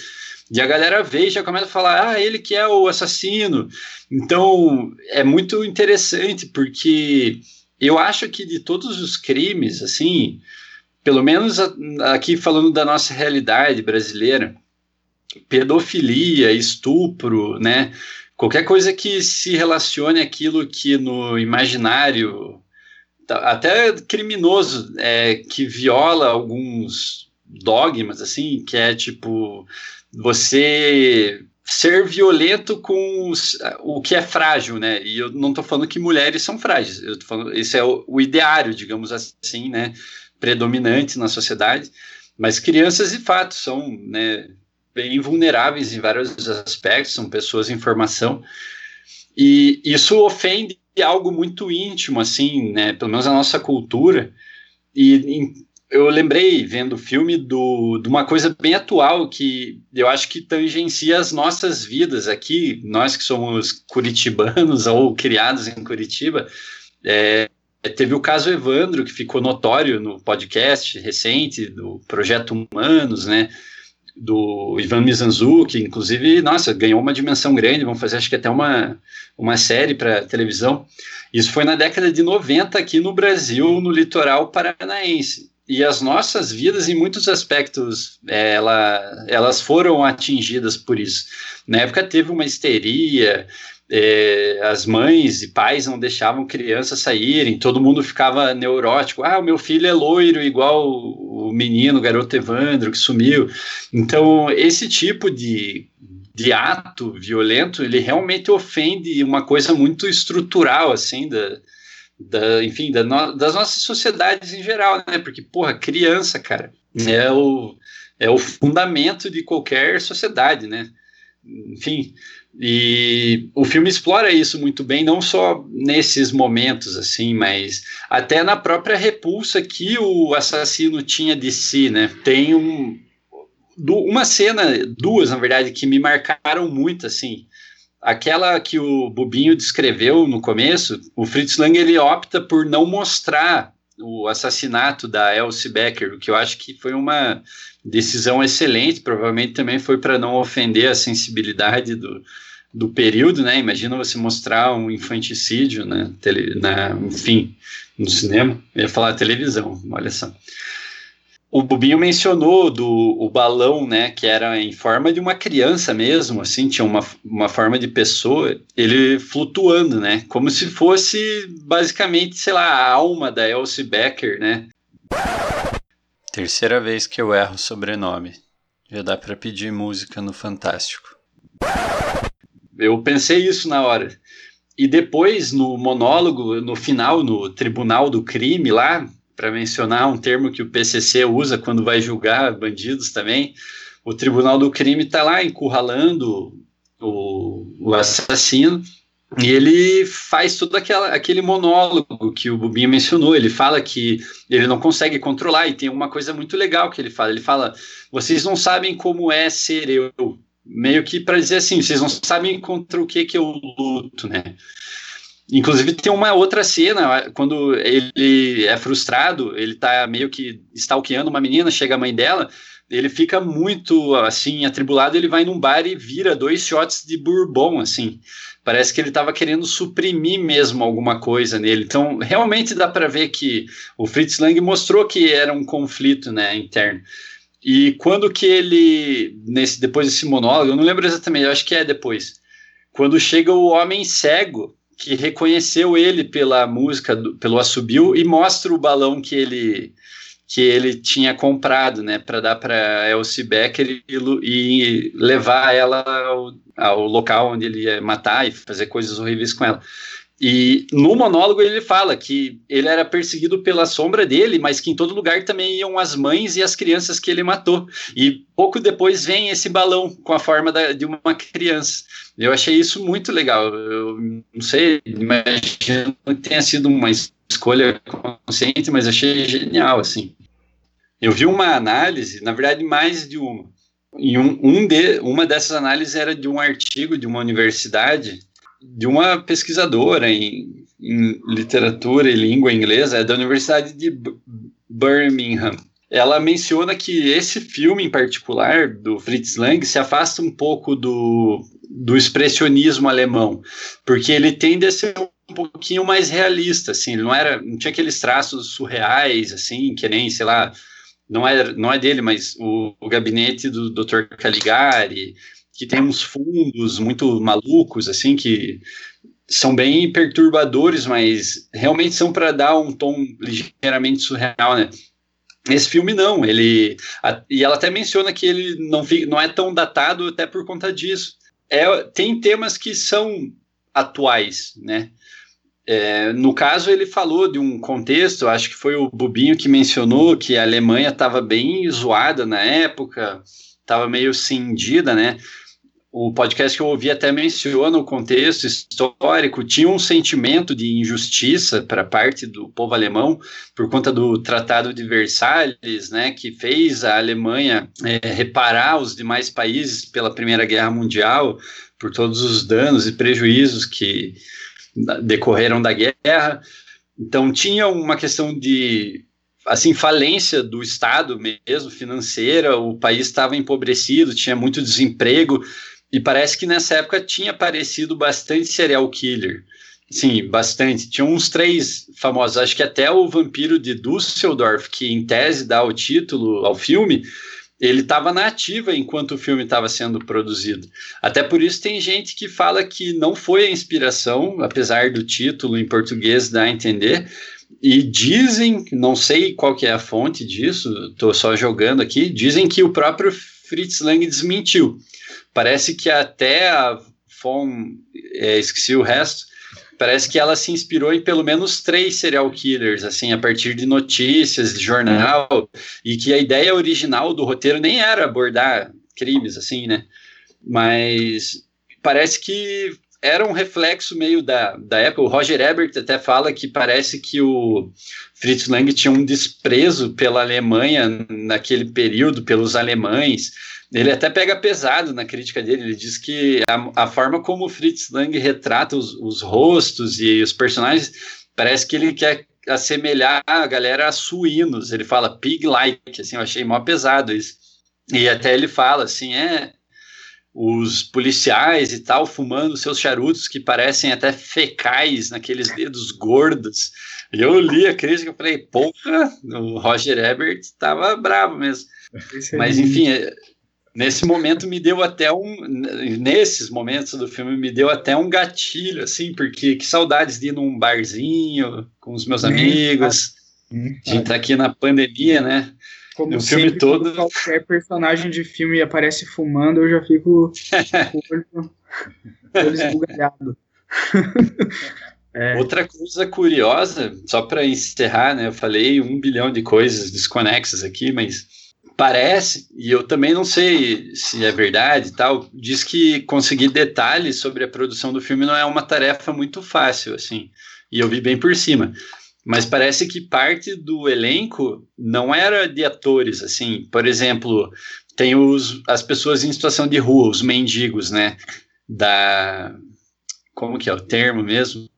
e a galera vê e já começa a falar: ah, ele que é o assassino. Então é muito interessante, porque eu acho que de todos os crimes, assim, pelo menos aqui falando da nossa realidade brasileira, pedofilia, estupro, né? Qualquer coisa que se relacione aquilo que no imaginário tá, até criminoso é, que viola alguns dogmas assim que é tipo você ser violento com os, o que é frágil, né? E eu não estou falando que mulheres são frágeis. Eu tô falando, esse é o, o ideário, digamos assim, né? Predominante na sociedade. Mas crianças, de fato, são né, bem vulneráveis em vários aspectos, são pessoas em formação, e isso ofende algo muito íntimo, assim, né, pelo menos a nossa cultura, e em, eu lembrei, vendo o filme, do, de uma coisa bem atual que eu acho que tangencia as nossas vidas aqui, nós que somos curitibanos ou criados em Curitiba, é, teve o caso Evandro, que ficou notório no podcast recente do Projeto Humanos, né, do Ivan Mizanzuki, inclusive, nossa, ganhou uma dimensão grande, vamos fazer acho que até uma, uma série para televisão. Isso foi na década de 90 aqui no Brasil, no litoral paranaense. E as nossas vidas, em muitos aspectos, é, ela, elas foram atingidas por isso. Na época teve uma histeria, é, as mães e pais não deixavam crianças saírem, todo mundo ficava neurótico. Ah, o meu filho é loiro, igual o menino, o garoto Evandro, que sumiu. Então, esse tipo de, de ato violento, ele realmente ofende uma coisa muito estrutural, assim, da, da enfim, da no, das nossas sociedades em geral, né? Porque, porra, criança, cara, é o, é o fundamento de qualquer sociedade, né? Enfim, e o filme explora isso muito bem, não só nesses momentos, assim, mas até na própria repulsa que o assassino tinha de si, né? Tem um, uma cena, duas, na verdade, que me marcaram muito, assim. Aquela que o Bubinho descreveu no começo, o Fritz Lang ele opta por não mostrar o assassinato da Elsie Becker, que eu acho que foi uma decisão excelente, provavelmente também foi para não ofender a sensibilidade do, do período, né? Imagina você mostrar um infanticídio, né? Tele, na, enfim, no cinema. Eu ia falar televisão, olha só. O Bubinho mencionou do o balão, né, que era em forma de uma criança mesmo, assim, tinha uma, uma forma de pessoa, ele flutuando, né, como se fosse basicamente, sei lá, a alma da Elsie Becker, né. Terceira vez que eu erro o sobrenome. Já dá para pedir música no Fantástico. Eu pensei isso na hora. E depois, no monólogo, no final, no tribunal do crime lá, para mencionar um termo que o PCC usa quando vai julgar bandidos também, o tribunal do crime está lá encurralando o, o assassino e ele faz todo aquela, aquele monólogo que o Bubinho mencionou. Ele fala que ele não consegue controlar, e tem uma coisa muito legal que ele fala. Ele fala: vocês não sabem como é ser eu. Meio que para dizer assim, vocês não sabem contra o que, que eu luto, né? Inclusive tem uma outra cena, quando ele é frustrado, ele tá meio que stalkeando uma menina, chega a mãe dela, ele fica muito assim atribulado, ele vai num bar e vira dois shots de bourbon assim. Parece que ele estava querendo suprimir mesmo alguma coisa nele. Então, realmente dá para ver que o Fritz Lang mostrou que era um conflito, né, interno. E quando que ele nesse depois desse monólogo, eu não lembro exatamente, eu acho que é depois. Quando chega o homem cego que reconheceu ele pela música, do, pelo assobio e mostra o balão que ele que ele tinha comprado, né, para dar para Elsie Becker e, e levar ela ao, ao, local onde ele ia matar e fazer coisas horríveis com ela. E no monólogo ele fala que ele era perseguido pela sombra dele, mas que em todo lugar também iam as mães e as crianças que ele matou. E pouco depois vem esse balão com a forma da, de uma criança. Eu achei isso muito legal. Eu não sei, imagino que tenha sido uma escolha consciente, mas achei genial, assim. Eu vi uma análise, na verdade, mais de uma. E um, um de, uma dessas análises era de um artigo de uma universidade, de uma pesquisadora em, em literatura e língua inglesa, é da Universidade de Birmingham. Ela menciona que esse filme em particular, do Fritz Lang, se afasta um pouco do, do expressionismo alemão, porque ele tende a ser um pouquinho mais realista, assim, não era, não tinha aqueles traços surreais, assim, que nem, sei lá, não é, não é dele, mas o, o gabinete do Dr. Caligari, que tem uns fundos muito malucos, assim, que são bem perturbadores, mas realmente são para dar um tom ligeiramente surreal, né? Esse filme não, ele a, e ela até menciona que ele não, não é tão datado até por conta disso é, tem temas que são atuais, né? É, no caso, ele falou de um contexto, acho que foi o Bubinho que mencionou que a Alemanha estava bem zoada na época, estava meio cindida, né? O podcast que eu ouvi até menciona o contexto histórico, tinha um sentimento de injustiça para parte do povo alemão por conta do Tratado de Versalhes, né, que fez a Alemanha é, reparar os demais países pela Primeira Guerra Mundial por todos os danos e prejuízos que decorreram da guerra. Então tinha uma questão de assim falência do Estado mesmo financeira, o país estava empobrecido, tinha muito desemprego e parece que nessa época tinha aparecido bastante serial killer. Sim, bastante. Tinha uns três famosos. Acho que até o Vampiro de Düsseldorf, que em tese dá o título ao filme, ele estava na ativa enquanto o filme estava sendo produzido. Até por isso tem gente que fala que não foi a inspiração, apesar do título em português dar a entender. E dizem, não sei qual que é a fonte disso, estou só jogando aqui, dizem que o próprio Fritz Lang desmentiu. Parece que até a Von, é, esqueci o resto, parece que ela se inspirou em pelo menos três serial killers, assim, a partir de notícias, de jornal, e que a ideia original do roteiro nem era abordar crimes, assim, né? Mas parece que era um reflexo meio da, da época. O Roger Ebert até fala que parece que o Fritz Lang tinha um desprezo pela Alemanha naquele período, pelos alemães, ele até pega pesado na crítica dele. Ele diz que a, a forma como o Fritz Lang retrata os, os, rostos e os personagens parece que ele quer assemelhar a galera a suínos. Ele fala pig-like, assim, eu achei mó pesado isso. E até ele fala assim, é os policiais e tal fumando seus charutos que parecem até fecais naqueles dedos gordos. E eu li a crítica e falei, porra, o Roger Ebert estava bravo mesmo. Mas enfim, nesse momento me deu até um nesses momentos do filme me deu até um gatilho assim porque que saudades de ir num barzinho com os meus amigos a gente tá aqui na pandemia né como o filme todo qualquer personagem de filme aparece fumando eu já fico (laughs) com o olho esbugalhado (laughs) É. Outra coisa curiosa, só para encerrar, né? Eu falei um bilhão de coisas desconexas aqui, mas parece, e eu também não sei se é verdade e tal, diz que conseguir detalhes sobre a produção do filme não é uma tarefa muito fácil, assim, e eu vi bem por cima. Mas parece que parte do elenco não era de atores, assim, por exemplo, tem os, as pessoas em situação de rua, os mendigos, né, da... como que é o termo mesmo?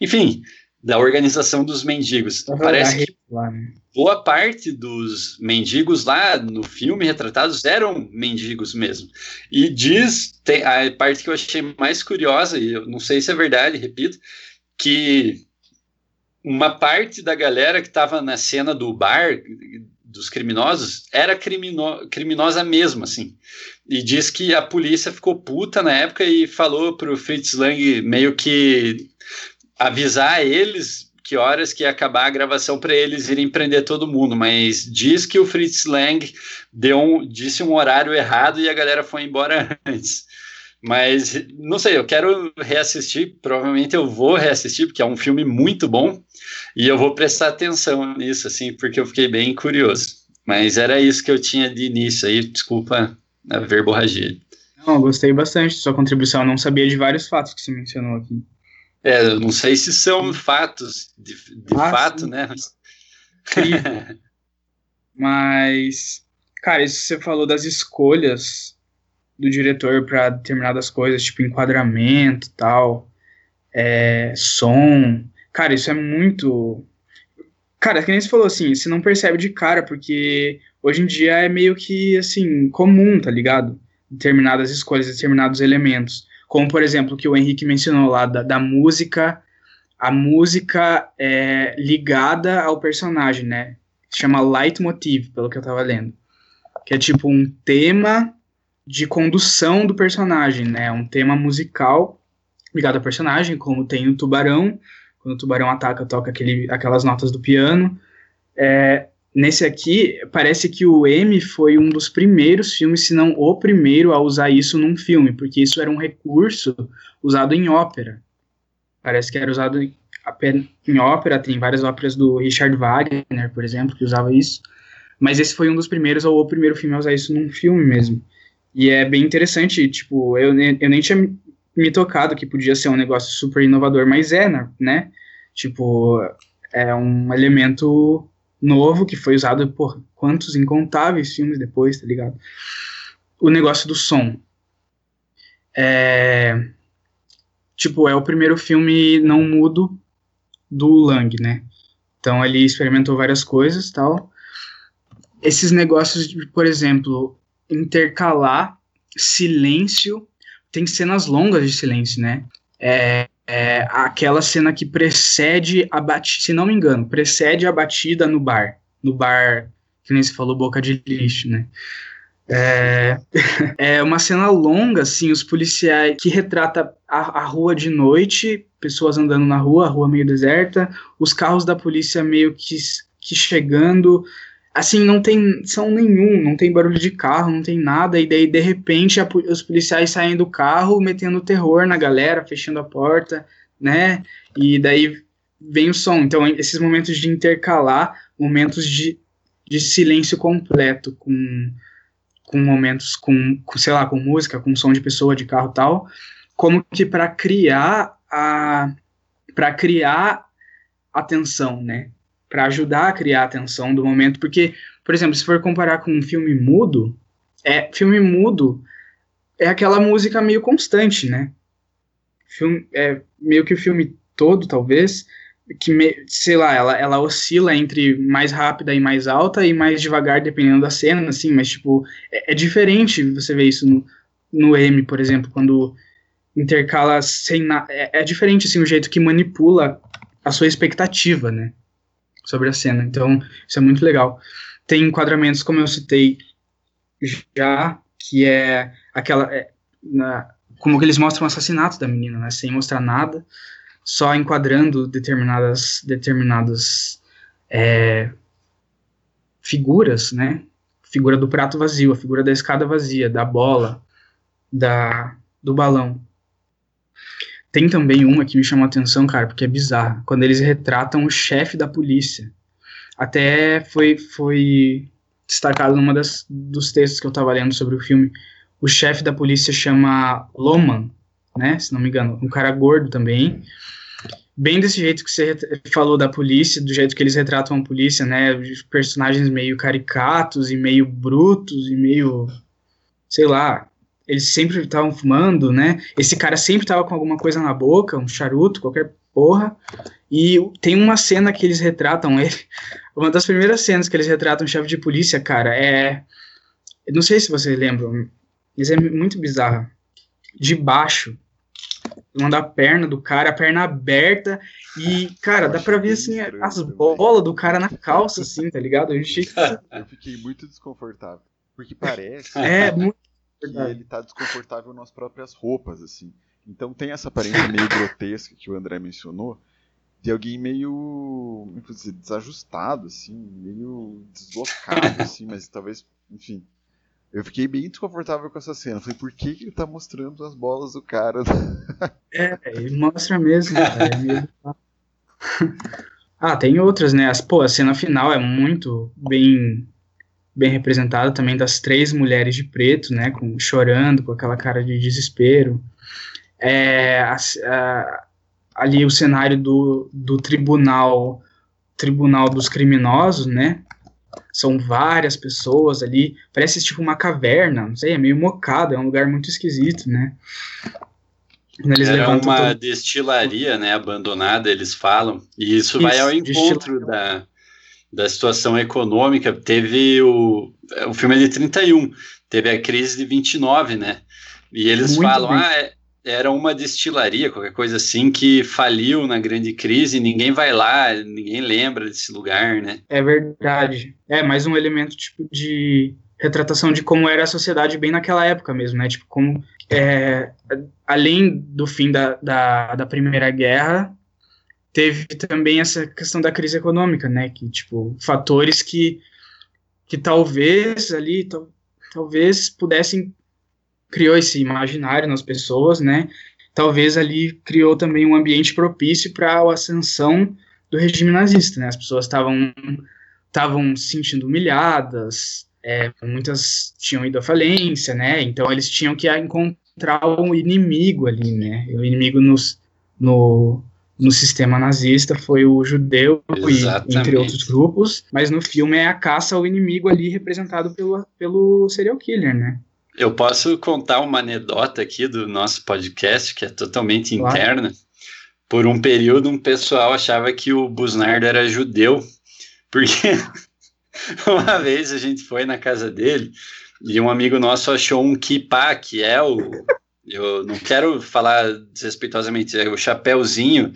Enfim, da organização dos mendigos. Uhum, parece que lá, né? Boa parte dos mendigos lá no filme retratados eram mendigos mesmo. E diz, tem, a parte que eu achei mais curiosa, e eu não sei se é verdade, repito, que uma parte da galera que estava na cena do bar dos criminosos era crimino, criminosa mesmo, assim. E diz que a polícia ficou puta na época e falou pro Fritz Lang meio que avisar eles que horas que ia acabar a gravação para eles irem prender todo mundo, mas diz que o Fritz Lang deu um, disse um horário errado e a galera foi embora (laughs) antes. Mas não sei, eu quero reassistir, provavelmente eu vou reassistir, porque é um filme muito bom, e eu vou prestar atenção nisso, assim, porque eu fiquei bem curioso. Mas era isso que eu tinha de início aí, desculpa a verborragia. Não, gostei bastante da sua contribuição, eu não sabia de vários fatos que você mencionou aqui. É, eu não sei se são fatos, de, de ah, fato, sim. né? (laughs) Mas, cara, isso que você falou das escolhas do diretor para determinadas coisas, tipo enquadramento tal, é, som. Cara, isso é muito. Cara, que nem você falou assim, você não percebe de cara, porque hoje em dia é meio que assim, comum, tá ligado? Determinadas escolhas, determinados elementos. Como, por exemplo, o que o Henrique mencionou lá da, da música, a música é ligada ao personagem, né? Chama leitmotiv, pelo que eu tava lendo. Que é tipo um tema de condução do personagem, né? Um tema musical ligado ao personagem, como tem o Tubarão. Quando o Tubarão ataca, toca aquele, aquelas notas do piano. É, nesse aqui, parece que o M foi um dos primeiros filmes, se não o primeiro, a usar isso num filme, porque isso era um recurso usado em ópera. Parece que era usado em, em ópera, tem várias óperas do Richard Wagner, por exemplo, que usava isso. Mas esse foi um dos primeiros, ou o primeiro filme a usar isso num filme mesmo. E é bem interessante, tipo, eu, eu nem tinha me tocado que podia ser um negócio super inovador, mas é, né? Tipo, é um elemento novo que foi usado por quantos incontáveis filmes depois, tá ligado? O negócio do som. É, tipo, é o primeiro filme não mudo do Lang, né? Então ele experimentou várias coisas tal. Esses negócios, de, por exemplo, intercalar silêncio. Tem cenas longas de silêncio, né? É, é aquela cena que precede a batida, se não me engano, precede a batida no bar. No bar, que nem se falou, boca de lixo, né? É, (laughs) é uma cena longa, assim, os policiais que retrata a, a, rua de noite, pessoas andando na rua, a rua meio deserta, os carros da polícia meio que, que chegando, assim, não tem som nenhum, não tem barulho de carro, não tem nada, e daí, de repente, a, os policiais saem do carro, metendo terror na galera, fechando a porta, né, e daí vem o som, então, esses momentos de intercalar, momentos de, de silêncio completo, com, com momentos, com, com, sei lá, com música, com som de pessoa, de carro tal, como que para criar a para criar atenção, né? Para ajudar a criar a tensão do momento, porque, por exemplo, se for comparar com um filme mudo, é filme mudo é aquela música meio constante, né? Filme, é meio que o filme todo, talvez, que, me, sei lá, ela, ela oscila entre mais rápida e mais alta e mais devagar, dependendo da cena, assim, mas, tipo, é, é diferente você ver isso no, no M, por exemplo, quando intercala sem nada. É, é diferente, assim, o jeito que manipula a sua expectativa, né? Sobre a cena. Então, isso é muito legal. Tem enquadramentos, como eu citei já, que é aquela. É, na, como que eles mostram o assassinato da menina, né? Sem mostrar nada, só enquadrando determinadas, determinadas é, figuras, né? Figura do prato vazio, a figura da escada vazia, da bola, da, do balão. Tem também uma que me chamou a atenção, cara, porque é bizarra. Quando eles retratam o chefe da polícia. Até foi, foi destacado numa das, dos textos que eu tava lendo sobre o filme. O chefe da polícia chama Loman, né? Se não me engano. Um cara gordo também. Bem desse jeito que você falou da polícia, do jeito que eles retratam a polícia, né? Personagens meio caricatos e meio brutos e meio. sei lá, eles sempre estavam fumando, né? Esse cara sempre tava com alguma coisa na boca, um charuto, qualquer porra. E tem uma cena que eles retratam ele. (laughs) Uma das primeiras cenas que eles retratam o chefe de polícia, cara, é. Não sei se vocês lembram, mas é muito bizarro. De baixo, uma da perna do cara, a perna aberta, e, cara, dá pra ver assim as bolas do cara na calça, assim, tá ligado? Eu, achei (laughs) eu fiquei muito desconfortável. Porque parece é, muito que ele tá desconfortável nas próprias roupas, assim. Então tem essa aparência meio (laughs) grotesca que o André mencionou, de alguém meio dizer, desajustado, assim, meio deslocado, assim, mas talvez, enfim. Eu fiquei bem desconfortável com essa cena. Falei, por que, que ele tá mostrando as bolas do cara? É, ele mostra mesmo, cara. É meio... (laughs) ah, tem outras, né? As, pô, a cena final é muito bem bem representada também das três mulheres de preto, né, com, chorando, com aquela cara de desespero. É, a, a, ali o cenário do, do tribunal, tribunal dos criminosos, né, são várias pessoas ali, parece tipo uma caverna, não sei, é meio mocado, é um lugar muito esquisito, né. Eles Era uma todo... destilaria, né, abandonada, eles falam, e isso, isso vai ao encontro da, da situação econômica. Teve o, o filme é de 31, teve a crise de 29, né, e eles Muito falam, bem. ah, é, era uma destilaria, qualquer coisa assim, que faliu na grande crise, ninguém vai lá, ninguém lembra desse lugar, né? É verdade. É mais um elemento tipo de retratação de como era a sociedade bem naquela época mesmo, né? Tipo, como é, além do fim da, da, da Primeira Guerra, teve também essa questão da crise econômica, né? Que, tipo, fatores que, que talvez ali, talvez pudessem criou esse imaginário nas pessoas, né? Talvez ali criou também um ambiente propício para a ascensão do regime nazista, né? As pessoas estavam estavam se sentindo humilhadas, é, muitas tinham ido à falência, né? Então eles tinham que encontrar um inimigo ali, né? O inimigo nos, no, no sistema nazista foi o judeu e entre outros grupos, mas no filme é a caça ao inimigo ali representado pelo, pelo serial killer, né? Eu posso contar uma anedota aqui do nosso podcast, que é totalmente claro. interna. Por um período, um pessoal achava que o Busnardo era judeu, porque (laughs) uma vez a gente foi na casa dele e um amigo nosso achou um kippah, que é o. Eu não quero falar desrespeitosamente, é o chapéuzinho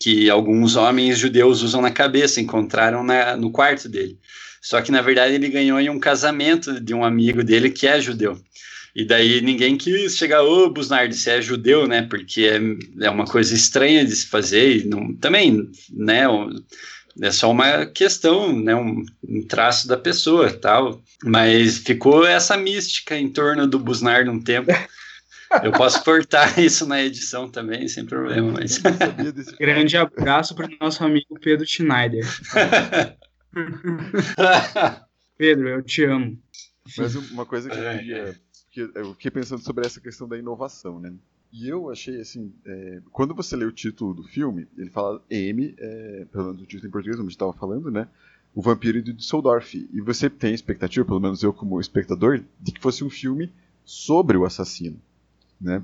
que alguns homens judeus usam na cabeça, encontraram na, no quarto dele. Só que na verdade ele ganhou em um casamento de um amigo dele que é judeu. E daí ninguém quis chegar, ô oh, Busnard, você é judeu, né? Porque é, é uma coisa estranha de se fazer. E não, também, né? É só uma questão, né? Um, um traço da pessoa tal. Mas ficou essa mística em torno do Busnard um tempo. Eu posso cortar (laughs) isso na edição também, sem problema. Mas... (laughs) Grande abraço para o nosso amigo Pedro Schneider. (laughs) Pedro, eu te amo. Mas uma coisa que eu é, queria. É. eu fiquei pensando sobre essa questão da inovação, né? E eu achei assim, é, quando você lê o título do filme, ele fala M, é, pelo menos o título em português, como a gente estava falando, né? O Vampiro de Düsseldorf. E você tem expectativa, pelo menos eu como espectador, de que fosse um filme sobre o assassino, né?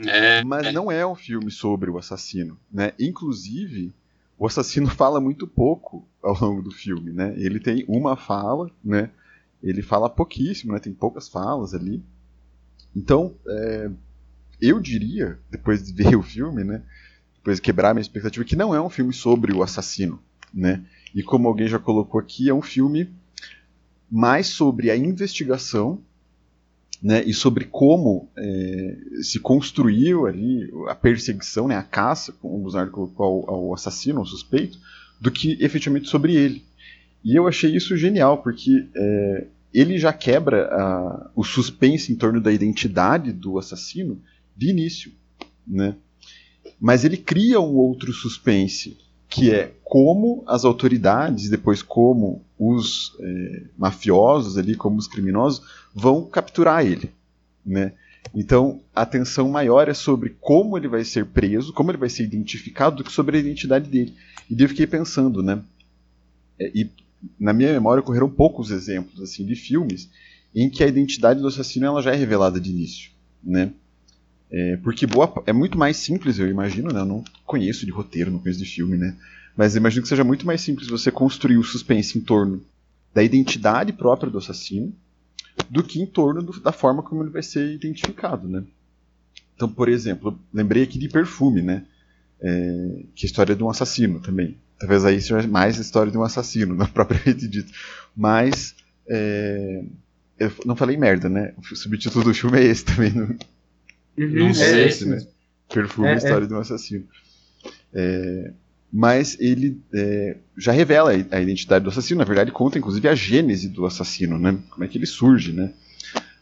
É, Mas é. não é um filme sobre o assassino, né? Inclusive, o assassino (laughs) fala muito pouco ao longo do filme, né? Ele tem uma fala, né? Ele fala pouquíssimo, né? Tem poucas falas ali. Então, é, eu diria, depois de ver (laughs) o filme, né? Depois de quebrar minha expectativa, que não é um filme sobre o assassino, né? E como alguém já colocou aqui, é um filme mais sobre a investigação né, e sobre como é, se construiu ali a perseguição, né, a caça, como o Buzard colocou ao, ao assassino, ao suspeito, do que efetivamente sobre ele. E eu achei isso genial, porque é, ele já quebra a, o suspense em torno da identidade do assassino de início. Né? Mas ele cria um outro suspense, que é como as autoridades, depois como os é, mafiosos ali, como os criminosos, vão capturar ele, né? Então, a atenção maior é sobre como ele vai ser preso, como ele vai ser identificado, do que sobre a identidade dele. E eu fiquei pensando, né? É, e na minha memória ocorreram poucos exemplos assim de filmes em que a identidade do assassino ela já é revelada de início, né? É, porque boa, é muito mais simples, eu imagino, né? Eu não conheço de roteiro, não conheço de filme, né? Mas imagino que seja muito mais simples você construir o suspense em torno da identidade própria do assassino do que em torno do, da forma como ele vai ser identificado, né? Então, por exemplo, lembrei aqui de Perfume, né? É, que é a história de um assassino também. Talvez aí seja mais a história de um assassino, (laughs) não propriamente dito. Mas, é, eu não falei merda, né? O subtítulo do filme é esse também. Não, uhum, não é sei. É esse, né? Perfume, é, história é. de um assassino. É, mas ele é, já revela a identidade do assassino. Na verdade, conta inclusive a gênese do assassino, né? Como é que ele surge, né?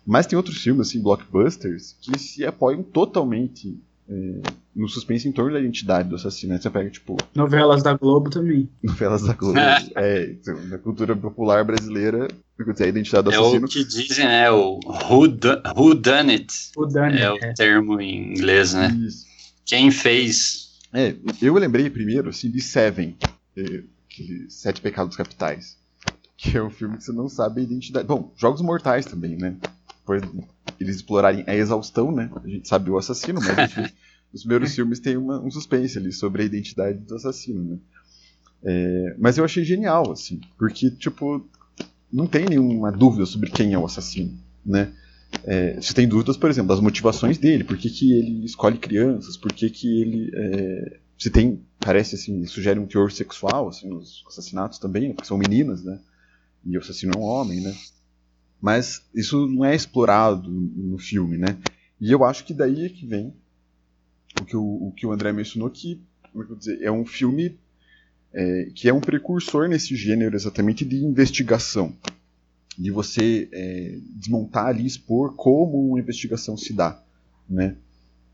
Mas tem outros filmes, assim, blockbusters, que se apoiam totalmente é, no suspense em torno da identidade do assassino. Né? Você pega, tipo. Novelas da Globo também. (laughs) Novelas da Globo. (laughs) é, então, na cultura popular brasileira, a identidade do assassino. É o que dizem, né? O who, do, who done it. Who done é it. o termo em inglês, né? Isso. Quem fez. É, eu lembrei primeiro, assim, de Seven, é, Sete Pecados Capitais. Que é um filme que você não sabe a identidade. Bom, Jogos Mortais também, né? Depois eles explorarem a exaustão, né? A gente sabe o assassino, mas enfim, (laughs) os primeiros filmes têm uma, um suspense ali sobre a identidade do assassino, né? É, mas eu achei genial, assim, porque, tipo, não tem nenhuma dúvida sobre quem é o assassino, né? É, você tem dúvidas, por exemplo, das motivações dele, por que, que ele escolhe crianças, por que, que ele. É, se tem, parece assim, sugere um teor sexual, assim, nos assassinatos também, né, porque são meninas, né? E o assassino é um homem, né? Mas isso não é explorado no filme, né? E eu acho que daí é que vem o que o, o que o André mencionou, que como é, que eu dizer, é um filme é, que é um precursor nesse gênero exatamente de investigação. De você é, desmontar ali, expor como uma investigação se dá. Né?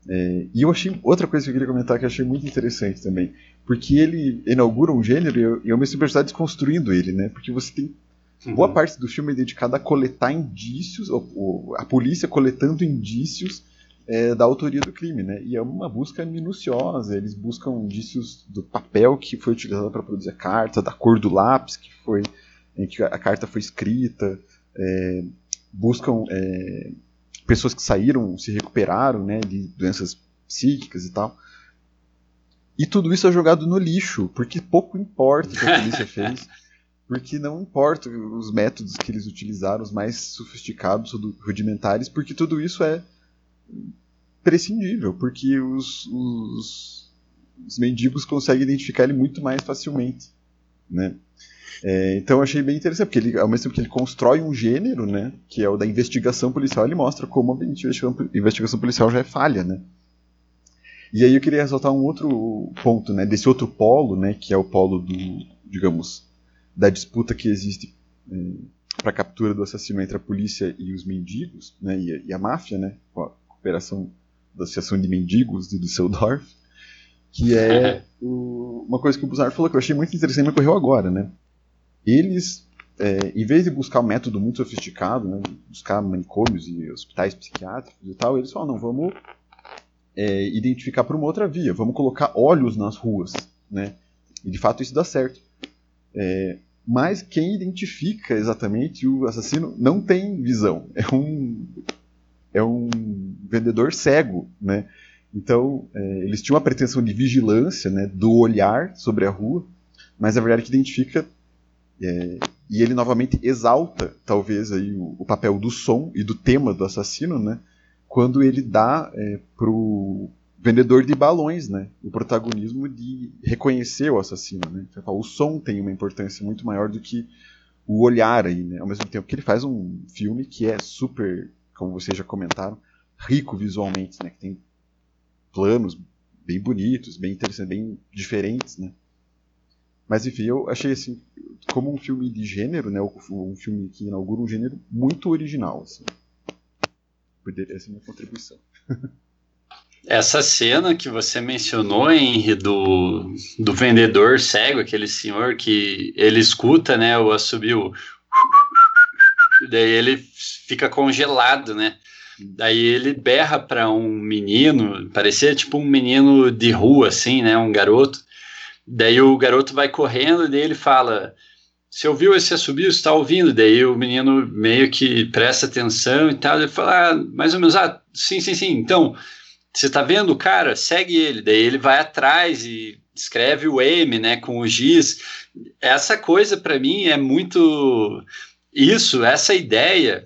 É, e eu achei outra coisa que eu queria comentar que eu achei muito interessante também, porque ele inaugura um gênero e ao mesmo tempo está desconstruindo ele, né? Porque você tem Uhum. Boa parte do filme é dedicada a coletar indícios, a polícia coletando indícios é, da autoria do crime, né? E é uma busca minuciosa. Eles buscam indícios do papel que foi utilizado para produzir a carta, da cor do lápis que foi em que a carta foi escrita, é, buscam é, pessoas que saíram, se recuperaram, né, de doenças psíquicas e tal. E tudo isso é jogado no lixo, porque pouco importa o que a polícia (laughs) fez porque não importa os métodos que eles utilizaram, os mais sofisticados, rudimentares, porque tudo isso é prescindível, porque os, os, os mendigos conseguem identificar ele muito mais facilmente, né? É, então eu achei bem interessante, porque ele, ao mesmo tempo que ele constrói um gênero, né, que é o da investigação policial, ele mostra como a investigação, policial já é falha, né? E aí eu queria ressaltar um outro ponto, né, desse outro polo, né, que é o polo do, digamos, da disputa que existe é, para a captura do assassino entre a polícia e os mendigos, né, e, e a máfia, né, cooperação da Associação de Mendigos de Düsseldorf, que é (laughs) o, uma coisa que o Buzar falou que eu achei muito interessante, me ocorreu agora, né? Eles, é, em vez de buscar um método muito sofisticado, né, buscar manicômios e hospitais psiquiátricos e tal, eles falam, não, vamos é, identificar por uma outra via, vamos colocar olhos nas ruas, né? E de fato isso dá certo. É, mas quem identifica exatamente o assassino não tem visão. É um, é um vendedor cego, né? Então, é, eles tinham a pretensão de vigilância, né, do olhar sobre a rua, mas a verdade é que identifica é, e ele novamente exalta, talvez, aí, o, o, papel do som e do tema do assassino, né, quando ele dá é, pro vendedor de balões, né? O protagonismo de reconhecer o assassino, né? O som tem uma importância muito maior do que o olhar aí, né? Ao mesmo tempo que ele faz um filme que é super, como vocês já comentaram, rico visualmente, né? Que tem planos bem bonitos, bem interessantes, bem diferentes, né? Mas enfim, eu achei assim, como um filme de gênero, né? Um filme que inaugura um gênero muito original, assim. Poderia ser minha contribuição. (laughs) Essa cena que você mencionou, Henry, do, do vendedor cego, aquele senhor que ele escuta, né, o assobio, daí ele fica congelado, né? Daí ele berra para um menino, parecia tipo um menino de rua, assim, né, um garoto. Daí o garoto vai correndo e daí ele fala: Você ouviu esse assobio? Está ouvindo? Daí o menino meio que presta atenção e tal. Ele fala: ah, mais ou menos, ah, sim, sim, sim. Então, você tá vendo o cara? Segue ele. Daí ele vai atrás e escreve o M, né, com o giz. Essa coisa para mim é muito isso, essa ideia,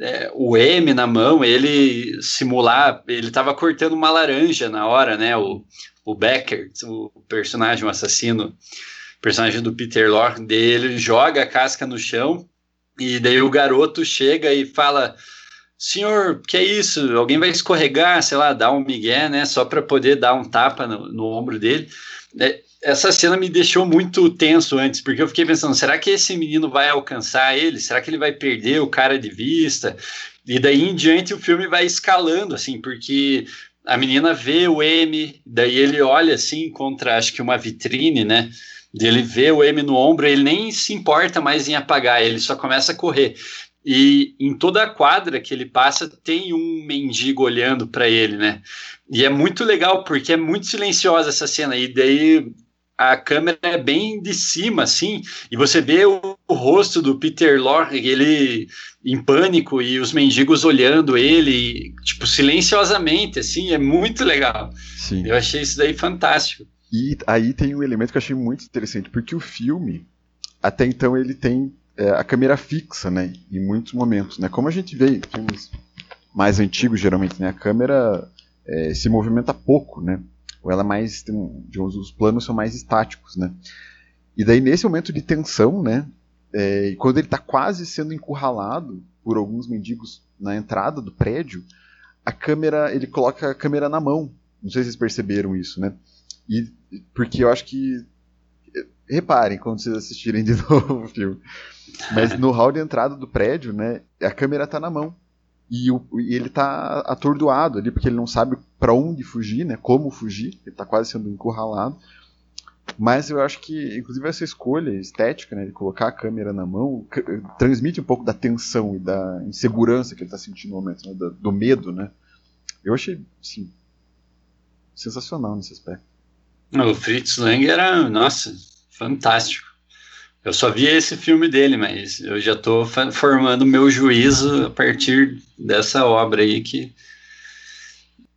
é, o M na mão, ele simular, ele estava cortando uma laranja na hora, né, o, o Becker, o personagem, o assassino, personagem do Peter Lorre, dele joga a casca no chão e daí o garoto chega e fala senhor, que é isso? Alguém vai escorregar, sei lá, dar um migué, né? Só para poder dar um tapa no, no ombro dele. É, essa cena me deixou muito tenso antes, porque eu fiquei pensando, será que esse menino vai alcançar ele? Será que ele vai perder o cara de vista? E daí em diante o filme vai escalando, assim, porque a menina vê o M, daí ele olha assim contra, acho que uma vitrine, né? Ele vê o M no ombro, ele nem se importa mais em apagar, ele só começa a correr. E em toda a quadra que ele passa tem um mendigo olhando para ele, né? E é muito legal porque é muito silenciosa essa cena e daí a câmera é bem de cima, assim, e você vê o, o rosto do Peter Lorre, ele em pânico e os mendigos olhando ele, tipo, silenciosamente, assim, é muito legal. Sim. Eu achei isso daí fantástico. E aí tem um elemento que eu achei muito interessante, porque o filme, até então, ele tem é, a câmera fixa, né? Em muitos momentos, né? Como a gente vê em filmes mais antigos, geralmente, né? A câmera é, se movimenta pouco, né? Ou ela é mais, os planos são mais estáticos, né? E daí nesse momento de tensão, né? É, quando ele está quase sendo encurralado por alguns mendigos na entrada do prédio, a câmera, ele coloca a câmera na mão. Não sei se vocês perceberam isso, né? E porque eu acho que reparem quando vocês assistirem de (laughs) novo o filme. Mas no hall de entrada do prédio, né, a câmera tá na mão. E, o, e ele tá atordoado ali, porque ele não sabe para onde fugir, né, como fugir, ele tá quase sendo encurralado. Mas eu acho que, inclusive, essa escolha estética, né, de colocar a câmera na mão, transmite um pouco da tensão e da insegurança que ele está sentindo no momento, né, do, do, medo, né. Eu achei, assim, sensacional nesse aspecto. O Fritz Lang era, nossa, fantástico. Eu só vi esse filme dele, mas eu já estou formando meu juízo a partir dessa obra aí que.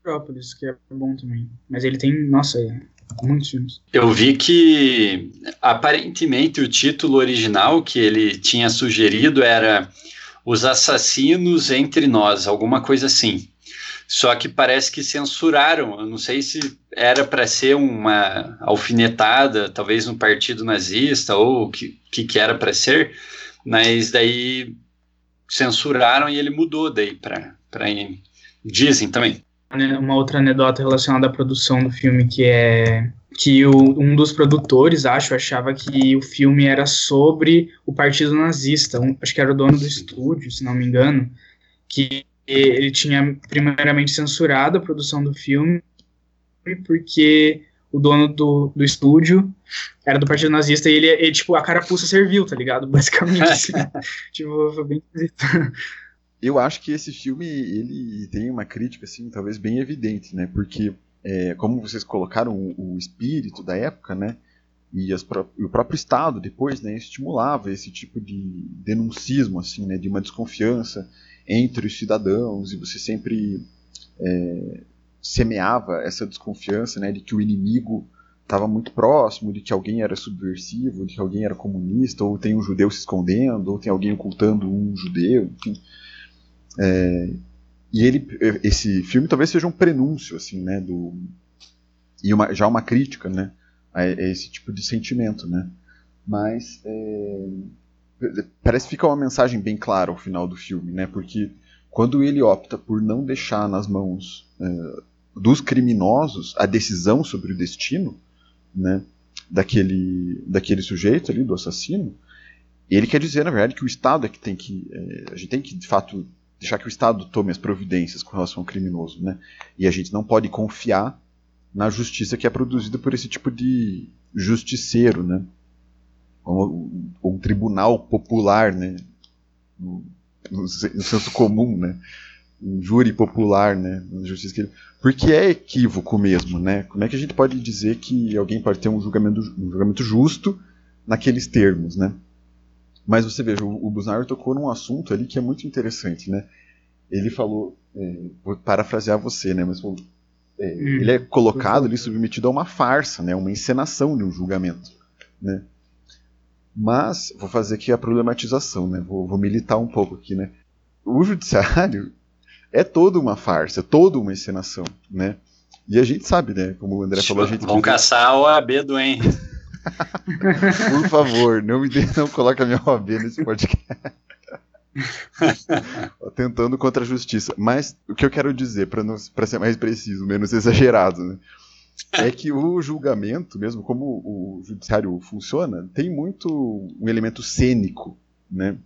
Própolis, que é bom também. Mas ele tem, nossa, é, muitos filmes. Eu vi que aparentemente o título original que ele tinha sugerido era Os Assassinos Entre Nós, alguma coisa assim. Só que parece que censuraram. Eu não sei se era para ser uma alfinetada, talvez no partido nazista, ou o que, que, que era para ser, mas daí censuraram e ele mudou daí para dizem também. Uma outra anedota relacionada à produção do filme que é que o, um dos produtores, acho, achava que o filme era sobre o partido nazista. Um, acho que era o dono do estúdio, se não me engano, que ele tinha primeiramente censurado a produção do filme porque o dono do, do estúdio era do partido nazista e ele, ele tipo, a carapuça serviu, tá ligado? (laughs) Basicamente, assim. (laughs) tipo, foi bem esquisito. Eu acho que esse filme, ele tem uma crítica, assim, talvez bem evidente, né? Porque, é, como vocês colocaram o, o, espírito da época, né? E, as, o próprio Estado, depois, né? Estimulava esse tipo de denuncismo, assim, né? De uma desconfiança entre os cidadãos e você sempre é, semeava essa desconfiança né, de que o inimigo estava muito próximo, de que alguém era subversivo, de que alguém era comunista, ou tem um judeu se escondendo, ou tem alguém ocultando um judeu, enfim. É, e ele, esse filme talvez seja um prenúncio, assim, né, do e uma, já uma crítica, né, a, a, esse tipo de sentimento, né. Mas é, parece que fica uma mensagem bem clara ao final do filme, né? Porque quando ele opta por não deixar nas mãos é, dos criminosos a decisão sobre o destino, né? Daquele, daquele sujeito ali, do assassino, ele quer dizer, na verdade, que o Estado é que tem que. É, a gente tem que, de fato, deixar que o Estado tome as providências com relação ao criminoso, né? E a gente não pode confiar na justiça que é produzida por esse tipo de justiceiro, né? um, um tribunal popular, né? No, no, senso comum, né? Um júri popular, né? Justiça que... Porque é equívoco mesmo, né? Como é que a gente pode dizer que alguém pode ter um julgamento, um julgamento justo naqueles termos, né? Mas você veja, o, o tocou num assunto ali que é muito interessante, né? Ele falou, é, vou parafrasear você, né? Mas falou, é, hum, ele é colocado ali submetido a uma farsa, né, uma encenação de um julgamento, né. Mas vou fazer aqui a problematização, né, vou, vou militar um pouco aqui, né. O judiciário é toda uma farsa, é toda uma encenação, né. E a gente sabe, né, como o André falou, a gente vão caçar a OAB do Henry. (laughs) Por favor, não me dê, não coloque a minha OAB nesse podcast. (laughs) Tentando contra a justiça. Mas o que eu quero dizer, para ser mais preciso, menos exagerado, né? é que o julgamento, mesmo como o judiciário funciona, tem muito um elemento cênico, né?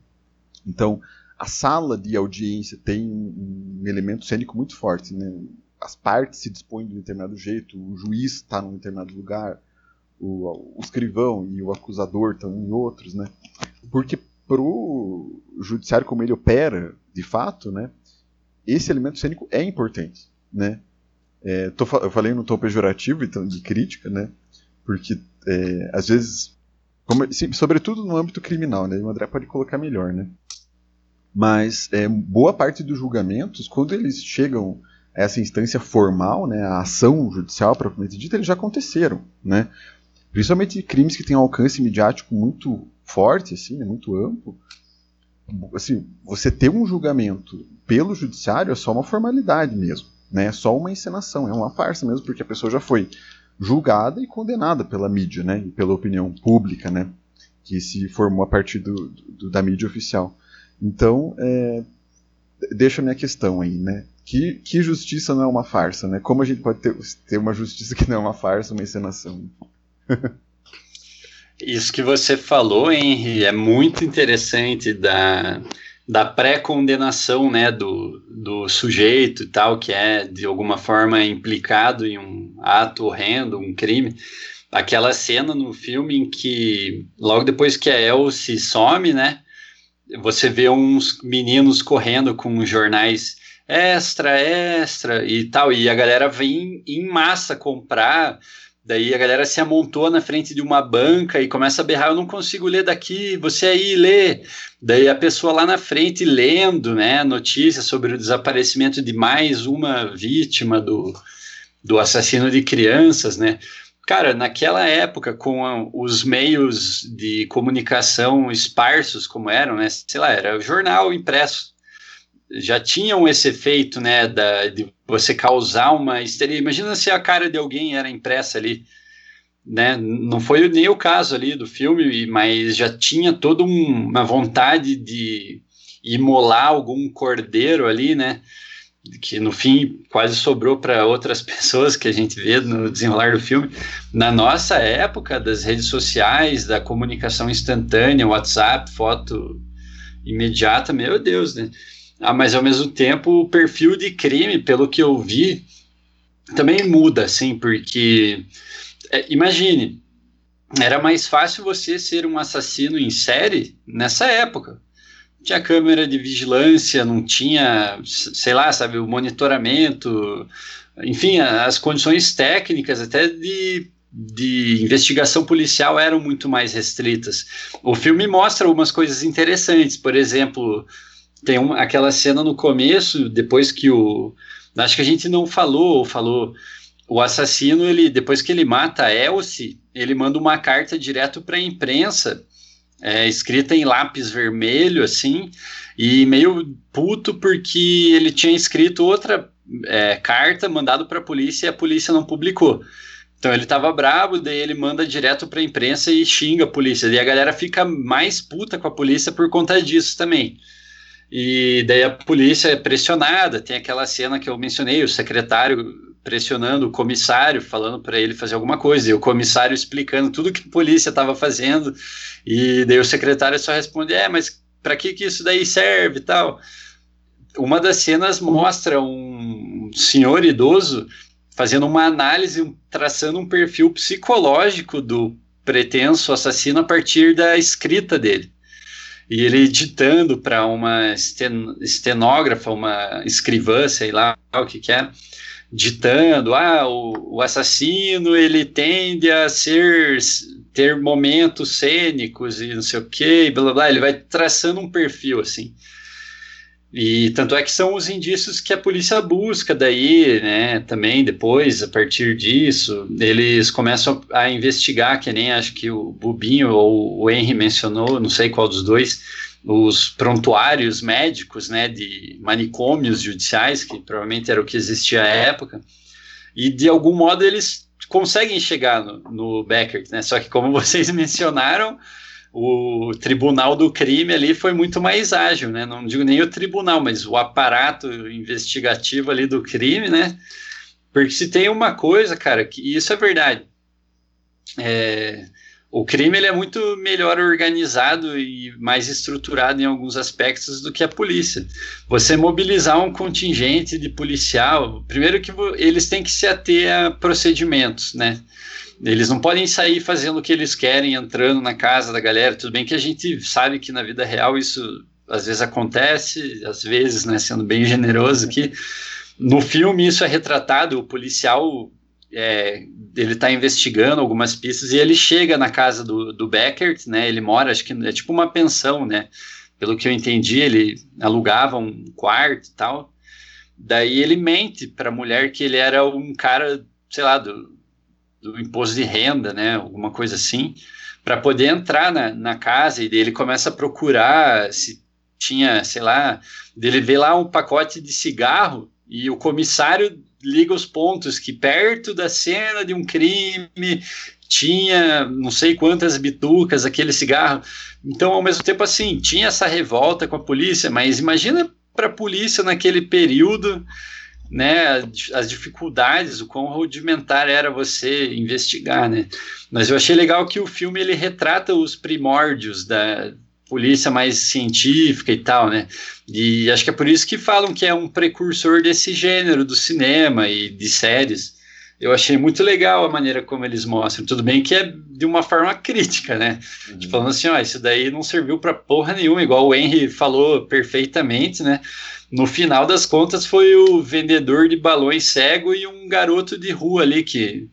Então, a sala de audiência tem um elemento cênico muito forte, né? As partes se dispõem de um determinado jeito, o juiz está num determinado lugar, o, o escrivão e o acusador estão em outros, né? Porque para o judiciário como ele opera, de fato, né, esse elemento cênico é importante, né? É, tô, eu falei no tom pejorativo, então, de crítica, né? Porque, é, às vezes, como, sim, sobretudo no âmbito criminal, né? O André pode colocar melhor, né? Mas é, boa parte dos julgamentos, quando eles chegam a essa instância formal, né, a ação judicial propriamente dita, eles já aconteceram, né? Principalmente crimes que têm um alcance midiático muito forte, assim, né, muito amplo, assim, você ter um julgamento pelo judiciário é só uma formalidade mesmo, né? É só uma encenação, é uma farsa mesmo, porque a pessoa já foi julgada e condenada pela mídia, né? E pela opinião pública, né? Que se formou a partir do, do da mídia oficial. Então, é, deixa a minha questão aí, né? Que, que justiça não é uma farsa, né? Como a gente pode ter, ter uma justiça que não é uma farsa, uma encenação? Isso que você falou, Henry, é muito interessante da, da pré-condenação né, do, do sujeito e tal, que é de alguma forma implicado em um ato horrendo, um crime. Aquela cena no filme em que, logo depois que a Elsie some, né, você vê uns meninos correndo com jornais extra, extra e tal, e a galera vem em massa comprar Daí a galera se amontou na frente de uma banca e começa a berrar: Eu não consigo ler daqui, você aí lê. Daí a pessoa lá na frente lendo né, notícias sobre o desaparecimento de mais uma vítima do, do assassino de crianças, né? Cara, naquela época, com a, os meios de comunicação esparsos como eram, né? Sei lá, era jornal impresso já tinham esse efeito, né, da, de você causar uma histeria. Imagina se a cara de alguém era impressa ali, né? Não foi nem o caso ali do filme, mas já tinha toda um, uma vontade de imolar algum cordeiro ali, né? Que no fim quase sobrou para outras (laughs) pessoas que a gente vê no desenrolar do filme. Na nossa época das redes sociais, da comunicação instantânea, WhatsApp, foto imediata, meu Deus, né? Ah, mas ao mesmo tempo o perfil de crime, pelo que eu vi, também muda, assim, porque é, imagine, era mais fácil você ser um assassino em série nessa época. Tinha câmera de vigilância, não tinha, sei lá, sabe, o monitoramento, enfim, as condições técnicas até de, de investigação policial eram muito mais restritas. O filme mostra algumas coisas interessantes, por exemplo, tem uma, aquela cena no começo, depois que o. Acho que a gente não falou, ou falou. O assassino, ele depois que ele mata a Elsie, ele manda uma carta direto para a imprensa, é, escrita em lápis vermelho, assim, e meio puto porque ele tinha escrito outra é, carta mandado para a polícia e a polícia não publicou. Então ele tava bravo, daí ele manda direto para a imprensa e xinga a polícia. E a galera fica mais puta com a polícia por conta disso também. E daí a polícia é pressionada, tem aquela cena que eu mencionei, o secretário pressionando o comissário, falando para ele fazer alguma coisa, e o comissário explicando tudo que a polícia estava fazendo, e daí o secretário só responde: "É, mas para que que isso daí serve?" tal. Uma das cenas mostra um senhor idoso fazendo uma análise, traçando um perfil psicológico do pretenso assassino a partir da escrita dele e ele ditando para uma esten estenógrafa, uma escrivã, sei lá o que que é, ditando, ah, o, o, assassino ele tende a ser ter momentos cênicos e não sei o que, blá blá, ele vai traçando um perfil assim. E tanto é que são os indícios que a polícia busca daí, né? Também depois, a partir disso, eles começam a investigar, que nem acho que o Bubinho ou o Henry mencionou, não sei qual dos dois, os prontuários médicos, né? De manicômios judiciais, que provavelmente era o que existia à época. E de algum modo eles conseguem chegar no, no né? Só que como (laughs) vocês mencionaram, o tribunal do crime ali foi muito mais ágil, né? Não digo nem o tribunal, mas o aparato investigativo ali do crime, né? Porque se tem uma coisa, cara, que isso é verdade. É, o crime ele é muito melhor organizado e mais estruturado em alguns aspectos do que a polícia. Você mobilizar um contingente de policial, primeiro que eles têm que se ater a procedimentos, né? Eles não podem sair fazendo o que eles querem, entrando na casa da galera. Tudo bem que a gente sabe que na vida real isso às vezes acontece, às vezes, né, sendo bem generoso aqui. No filme isso é retratado, o policial é, ele está investigando algumas pistas e ele chega na casa do, do Beckert, né? Ele mora, acho que é tipo uma pensão, né? Pelo que eu entendi, ele alugava um quarto e tal. Daí ele mente para a mulher que ele era um cara, sei lá, do, do imposto de renda, né? Alguma coisa assim, para poder entrar na, na casa e ele começa a procurar se tinha, sei lá, dele vê lá um pacote de cigarro e o comissário liga os pontos que perto da cena de um crime tinha não sei quantas bitucas, aquele cigarro. Então, ao mesmo tempo, assim, tinha essa revolta com a polícia, mas imagina para a polícia naquele período, né, as dificuldades, o quão rudimentar era você investigar, né. Mas eu achei legal que o filme ele retrata os primórdios da, polícia mais científica e tal, né? E acho que é por isso que falam que é um precursor desse gênero do cinema e de séries. Eu achei muito legal a maneira como eles mostram. Tudo bem que é de uma forma crítica, né? Uhum. Tipo, falando assim, ó, isso daí não serviu para porra nenhuma, igual o Henry falou perfeitamente, né? No final das contas, foi o vendedor de balões cego e um garoto de rua ali que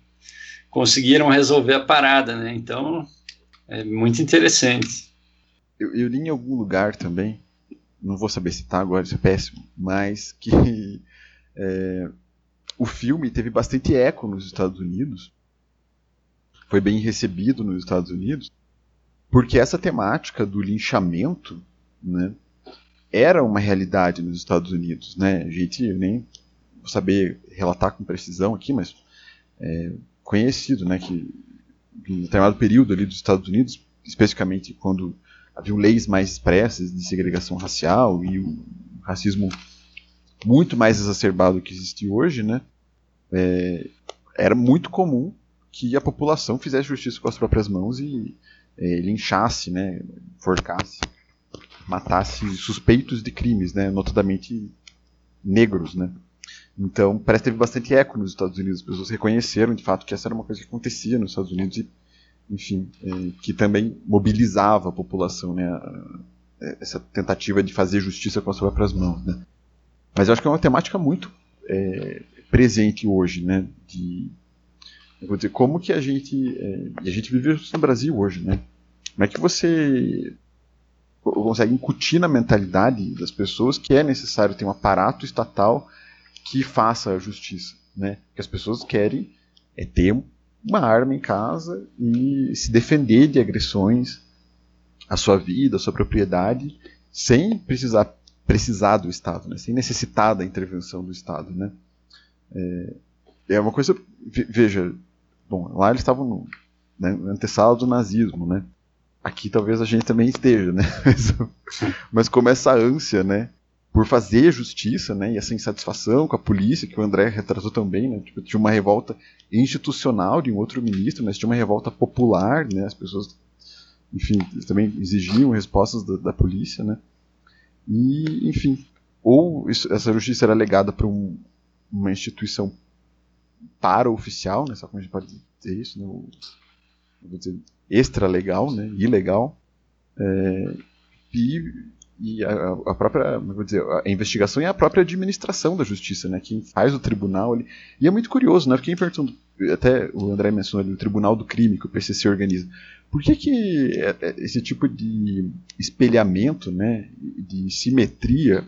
conseguiram resolver a parada, né? Então, é muito interessante eu, eu li em algum lugar também, não vou saber citar agora, isso é péssimo, mas que (laughs) é, o filme teve bastante eco nos Estados Unidos, foi bem recebido nos Estados Unidos, porque essa temática do linchamento, né, era uma realidade nos Estados Unidos, né? A gente nem vou saber relatar com precisão aqui, mas é conhecido, né, que em determinado período ali dos Estados Unidos, especificamente quando haviam leis mais expressas de segregação racial e o racismo muito mais exacerbado que existe hoje, né? É, era muito comum que a população fizesse justiça com as próprias mãos e é, linchasse, né, forcasse, matasse suspeitos de crimes, né, notadamente negros, né. Então, parece que teve bastante eco nos Estados Unidos. As pessoas reconheceram, de fato, que essa era uma coisa que acontecia nos Estados Unidos e enfim, é, que também mobilizava a população, né, essa tentativa de fazer justiça com as próprias mãos, né. Mas eu acho que é uma temática muito é, presente hoje, né, de, vou dizer, como que a gente, é, a gente vive no Brasil hoje, né, como é que você consegue incutir na mentalidade das pessoas que é necessário ter um aparato estatal que faça a justiça, né, que as pessoas querem é ter uma arma em casa e se defender de agressões à sua vida, à sua propriedade, sem precisar precisar do Estado, né? sem necessitar da intervenção do Estado, né? É, é uma coisa, veja, bom, lá eles estavam no, né, antessala do nazismo, né? Aqui talvez a gente também esteja, né? (laughs) Mas, mas como essa ânsia, né, por fazer justiça, né, e essa insatisfação com a polícia, que o André retratou também, né, tipo, tinha uma revolta institucional de um outro ministro, mas tinha uma revolta popular, né, as pessoas, enfim, também exigiam respostas da, da polícia, né, e, enfim, ou isso, essa justiça era legada para um, uma instituição para-oficial, né, só como a gente pode dizer isso, né, vou dizer, extra-legal, né, ilegal, é, e e a, a, própria, vou dizer, a investigação e a própria administração da justiça, né? Quem faz o tribunal ali. E é muito curioso, né? Porque perguntando, até o André mencionou ali, o tribunal do crime que o PCC organiza. Por que que é, é, esse tipo de espelhamento, né? De simetria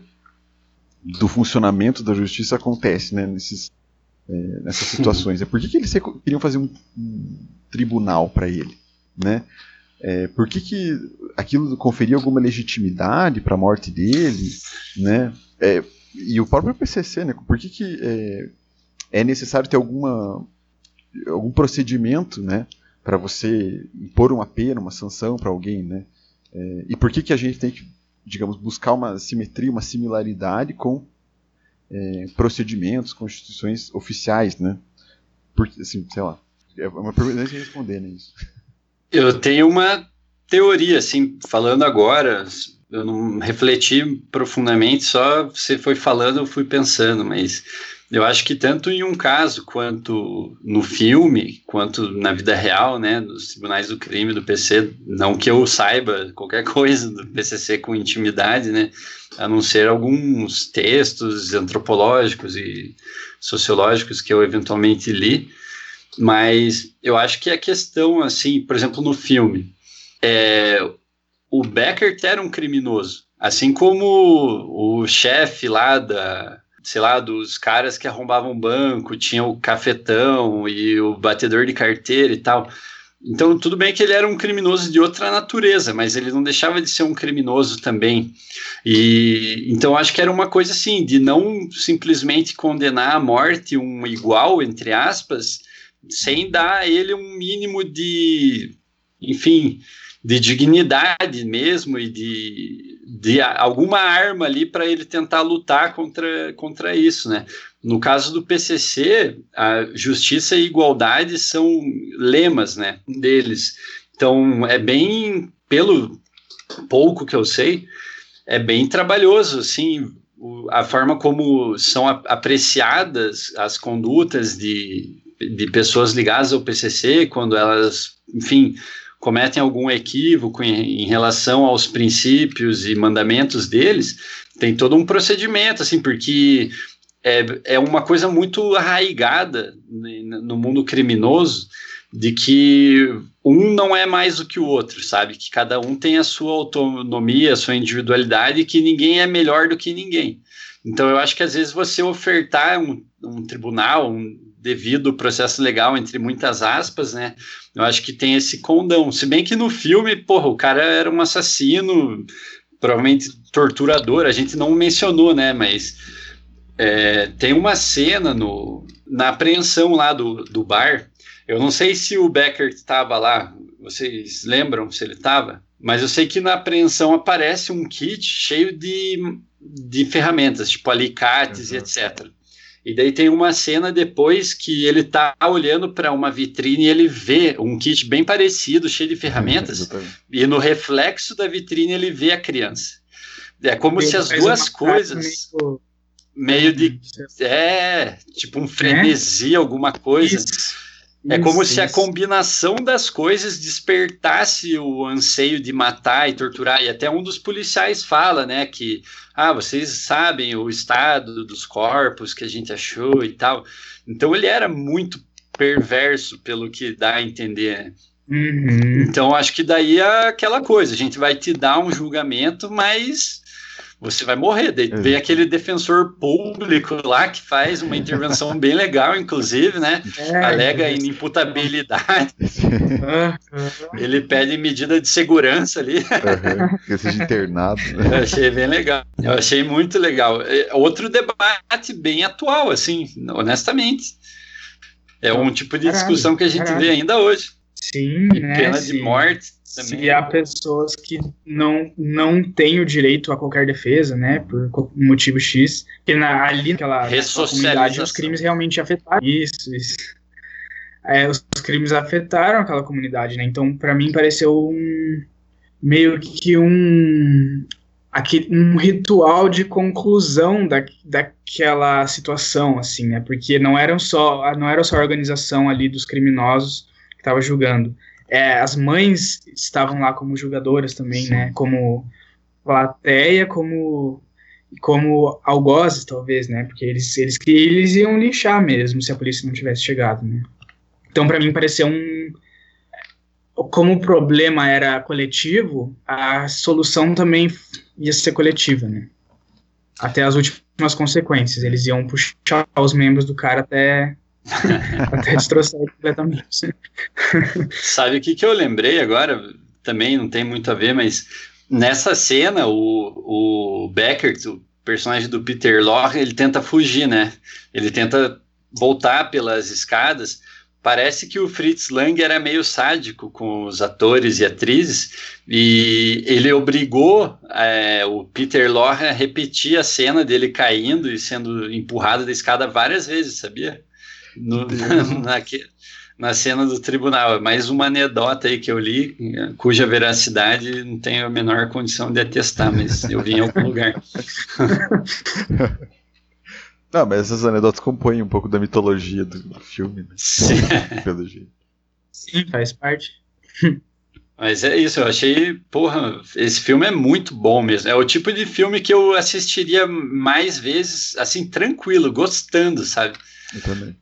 do funcionamento da justiça acontece, né, nesses, é, nessas situações. É por que, que eles queriam fazer um, um tribunal para ele, né? É, por que, que aquilo conferia alguma legitimidade para a morte dele, né? É, e o próprio PCC, né? Por que, que é, é necessário ter alguma algum procedimento, né? Para você impor uma pena, uma sanção para alguém, né? É, e por que que a gente tem que, digamos, buscar uma simetria, uma similaridade com é, procedimentos, constituições oficiais, né? Porque, assim, sei lá, é uma pergunta de responder, né? Isso. Eu tenho uma teoria, assim, falando agora, eu não refleti profundamente, só você foi falando, eu fui pensando, mas eu acho que tanto em um caso quanto no filme, quanto na vida real, né, dos tribunais do crime do PC, não que eu saiba qualquer (laughs) coisa do PCC com intimidade, né, a não ser alguns textos antropológicos e sociológicos que eu eventualmente li, mas eu acho que a questão, assim, por exemplo, no filme, é, o Becker era um criminoso, assim como o, chefe lá da, sei lá, dos caras que arrombavam banco, tinha o cafetão e o batedor de carteira e tal. Então, tudo bem que ele era um criminoso de outra natureza, mas ele não deixava de ser um criminoso também. E então acho que era uma coisa assim, de não simplesmente condenar à morte um igual, entre aspas, sem dar a ele um mínimo de, enfim, de dignidade mesmo e de, de alguma arma ali para ele tentar lutar contra, contra isso, né? No caso do PCC, a justiça e igualdade são lemas, né, deles. Então, é bem, pelo pouco que eu sei, é bem trabalhoso, assim, a forma como são apreciadas as condutas de de pessoas ligadas ao PCC, quando elas, enfim, cometem algum equívoco em, em, relação aos princípios e mandamentos deles, tem todo um procedimento, assim, porque é, é uma coisa muito arraigada no mundo criminoso de que um não é mais do que o outro, sabe? Que cada um tem a sua autonomia, a sua individualidade e que ninguém é melhor do que ninguém. Então eu acho que às vezes você ofertar um, um tribunal, um, devido processo legal, entre muitas aspas, né? Eu acho que tem esse condão. Se bem que no filme, porra, o cara era um assassino, provavelmente torturador, a gente não mencionou, né? Mas é, tem uma cena no, na apreensão lá do, do bar. Eu não sei se o Becker estava lá, vocês lembram se ele estava? Mas eu sei que na apreensão aparece um kit cheio de, de ferramentas, tipo alicates uhum. e etc. E daí tem uma cena depois que ele tá olhando para uma vitrine e ele vê um kit bem parecido, cheio de ferramentas, e no reflexo da vitrine ele vê a criança. É como ele se as duas coisas meio, meio de é, tipo um frenesi, é? alguma coisa. Isso. É como isso, se a combinação das coisas despertasse o anseio de matar e torturar. E até um dos policiais fala, né, que ah, vocês sabem o estado dos corpos que a gente achou e tal. Então ele era muito perverso, pelo que dá a entender. Uhum. Então acho que daí é aquela coisa, a gente vai te dar um julgamento, mas você vai morrer. Daí vem aquele defensor público lá que faz uma intervenção bem legal, inclusive, né? (laughs) É, Alega é. inimputabilidade. Ele pede medida de segurança ali. Uhum, (laughs) que seja internado. Eu achei bem legal. Eu achei muito legal. É, outro debate bem atual, assim, honestamente. É um tipo de discussão que a gente vê ainda hoje. Sim, e né? Pena sim. de morte também. Se há pessoas que não, não têm o direito a qualquer defesa, né, por motivo X, porque na, ali naquela, comunidade os crimes realmente afetaram. Isso, isso. É, os, os, crimes afetaram aquela comunidade, né, então para mim pareceu um meio que um aquele, um ritual de conclusão da, daquela situação, assim, né, porque não eram só não era só a organização ali dos criminosos que estava julgando, é, as mães estavam lá como julgadoras também, Sim. né? Como plateia, como como algozes, talvez, né? Porque eles, eles, eles iam lixar mesmo se a polícia não tivesse chegado, né? Então, para mim, pareceu um. Como o problema era coletivo, a solução também ia ser coletiva, né? até as últimas consequências. Eles iam puxar os membros do cara até, (laughs) até destroçar completamente. Sabe o que, que eu lembrei agora? Também não tem muito a ver, mas nessa cena o, o Becker, o personagem do Peter Lorre, ele tenta fugir, né? Ele tenta voltar pelas escadas parece que o Fritz Lang era meio sádico com os atores e atrizes e ele obrigou é, o Peter Lorre a repetir a cena dele caindo e sendo empurrado da escada várias vezes, sabia? No, (laughs) na, na, cena do tribunal. É mais uma anedota aí que eu li, cuja veracidade não tenho a menor condição de atestar, mas eu vi em algum (laughs) lugar. (laughs) Não, mas essas anedotas compõem um pouco da mitologia do filme, né? Sim. Pelo jeito. Sim, faz parte. Mas é isso, eu achei, porra, esse filme é muito bom mesmo. É o tipo de filme que eu assistiria mais vezes, assim, tranquilo, gostando, sabe?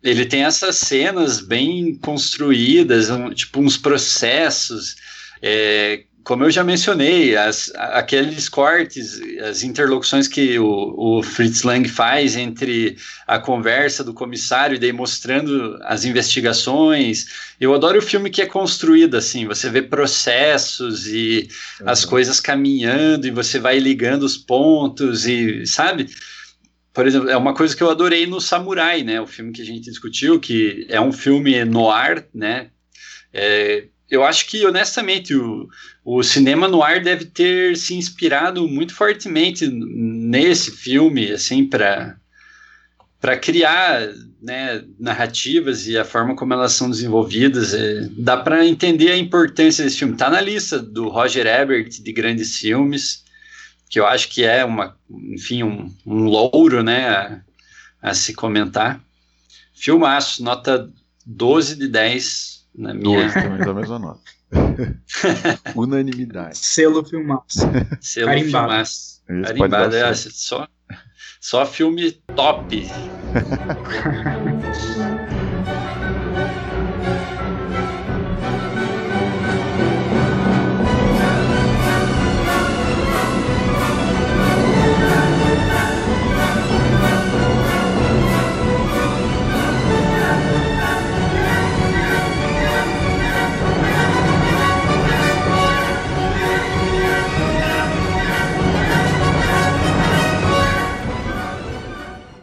Ele tem essas cenas bem construídas, um, tipo uns processos. É, como eu já mencionei, as, aqueles cortes, as interlocuções que o, o, Fritz Lang faz entre a conversa do comissário e daí mostrando as investigações. Eu adoro o filme que é construído assim, você vê processos e uhum. as coisas caminhando e você vai ligando os pontos e, sabe? Por exemplo, é uma coisa que eu adorei no Samurai, né? O filme que a gente discutiu, que é um filme noir, né? É, eu acho que, honestamente, o, o cinema no ar deve ter se inspirado muito fortemente nesse filme, assim, para para criar né, narrativas e a forma como elas são desenvolvidas. É, dá para entender a importância desse filme. Está na lista do Roger Ebert de grandes filmes, que eu acho que é uma, enfim, um, um louro né, a, a se comentar. Filmaço, nota 12 de 10 na minha... Dois também da mesma nota. (laughs) Unanimidade. Selo filmaço. Selo Carimbado. filmaço. Carimbado. É, só, só filme top. (laughs)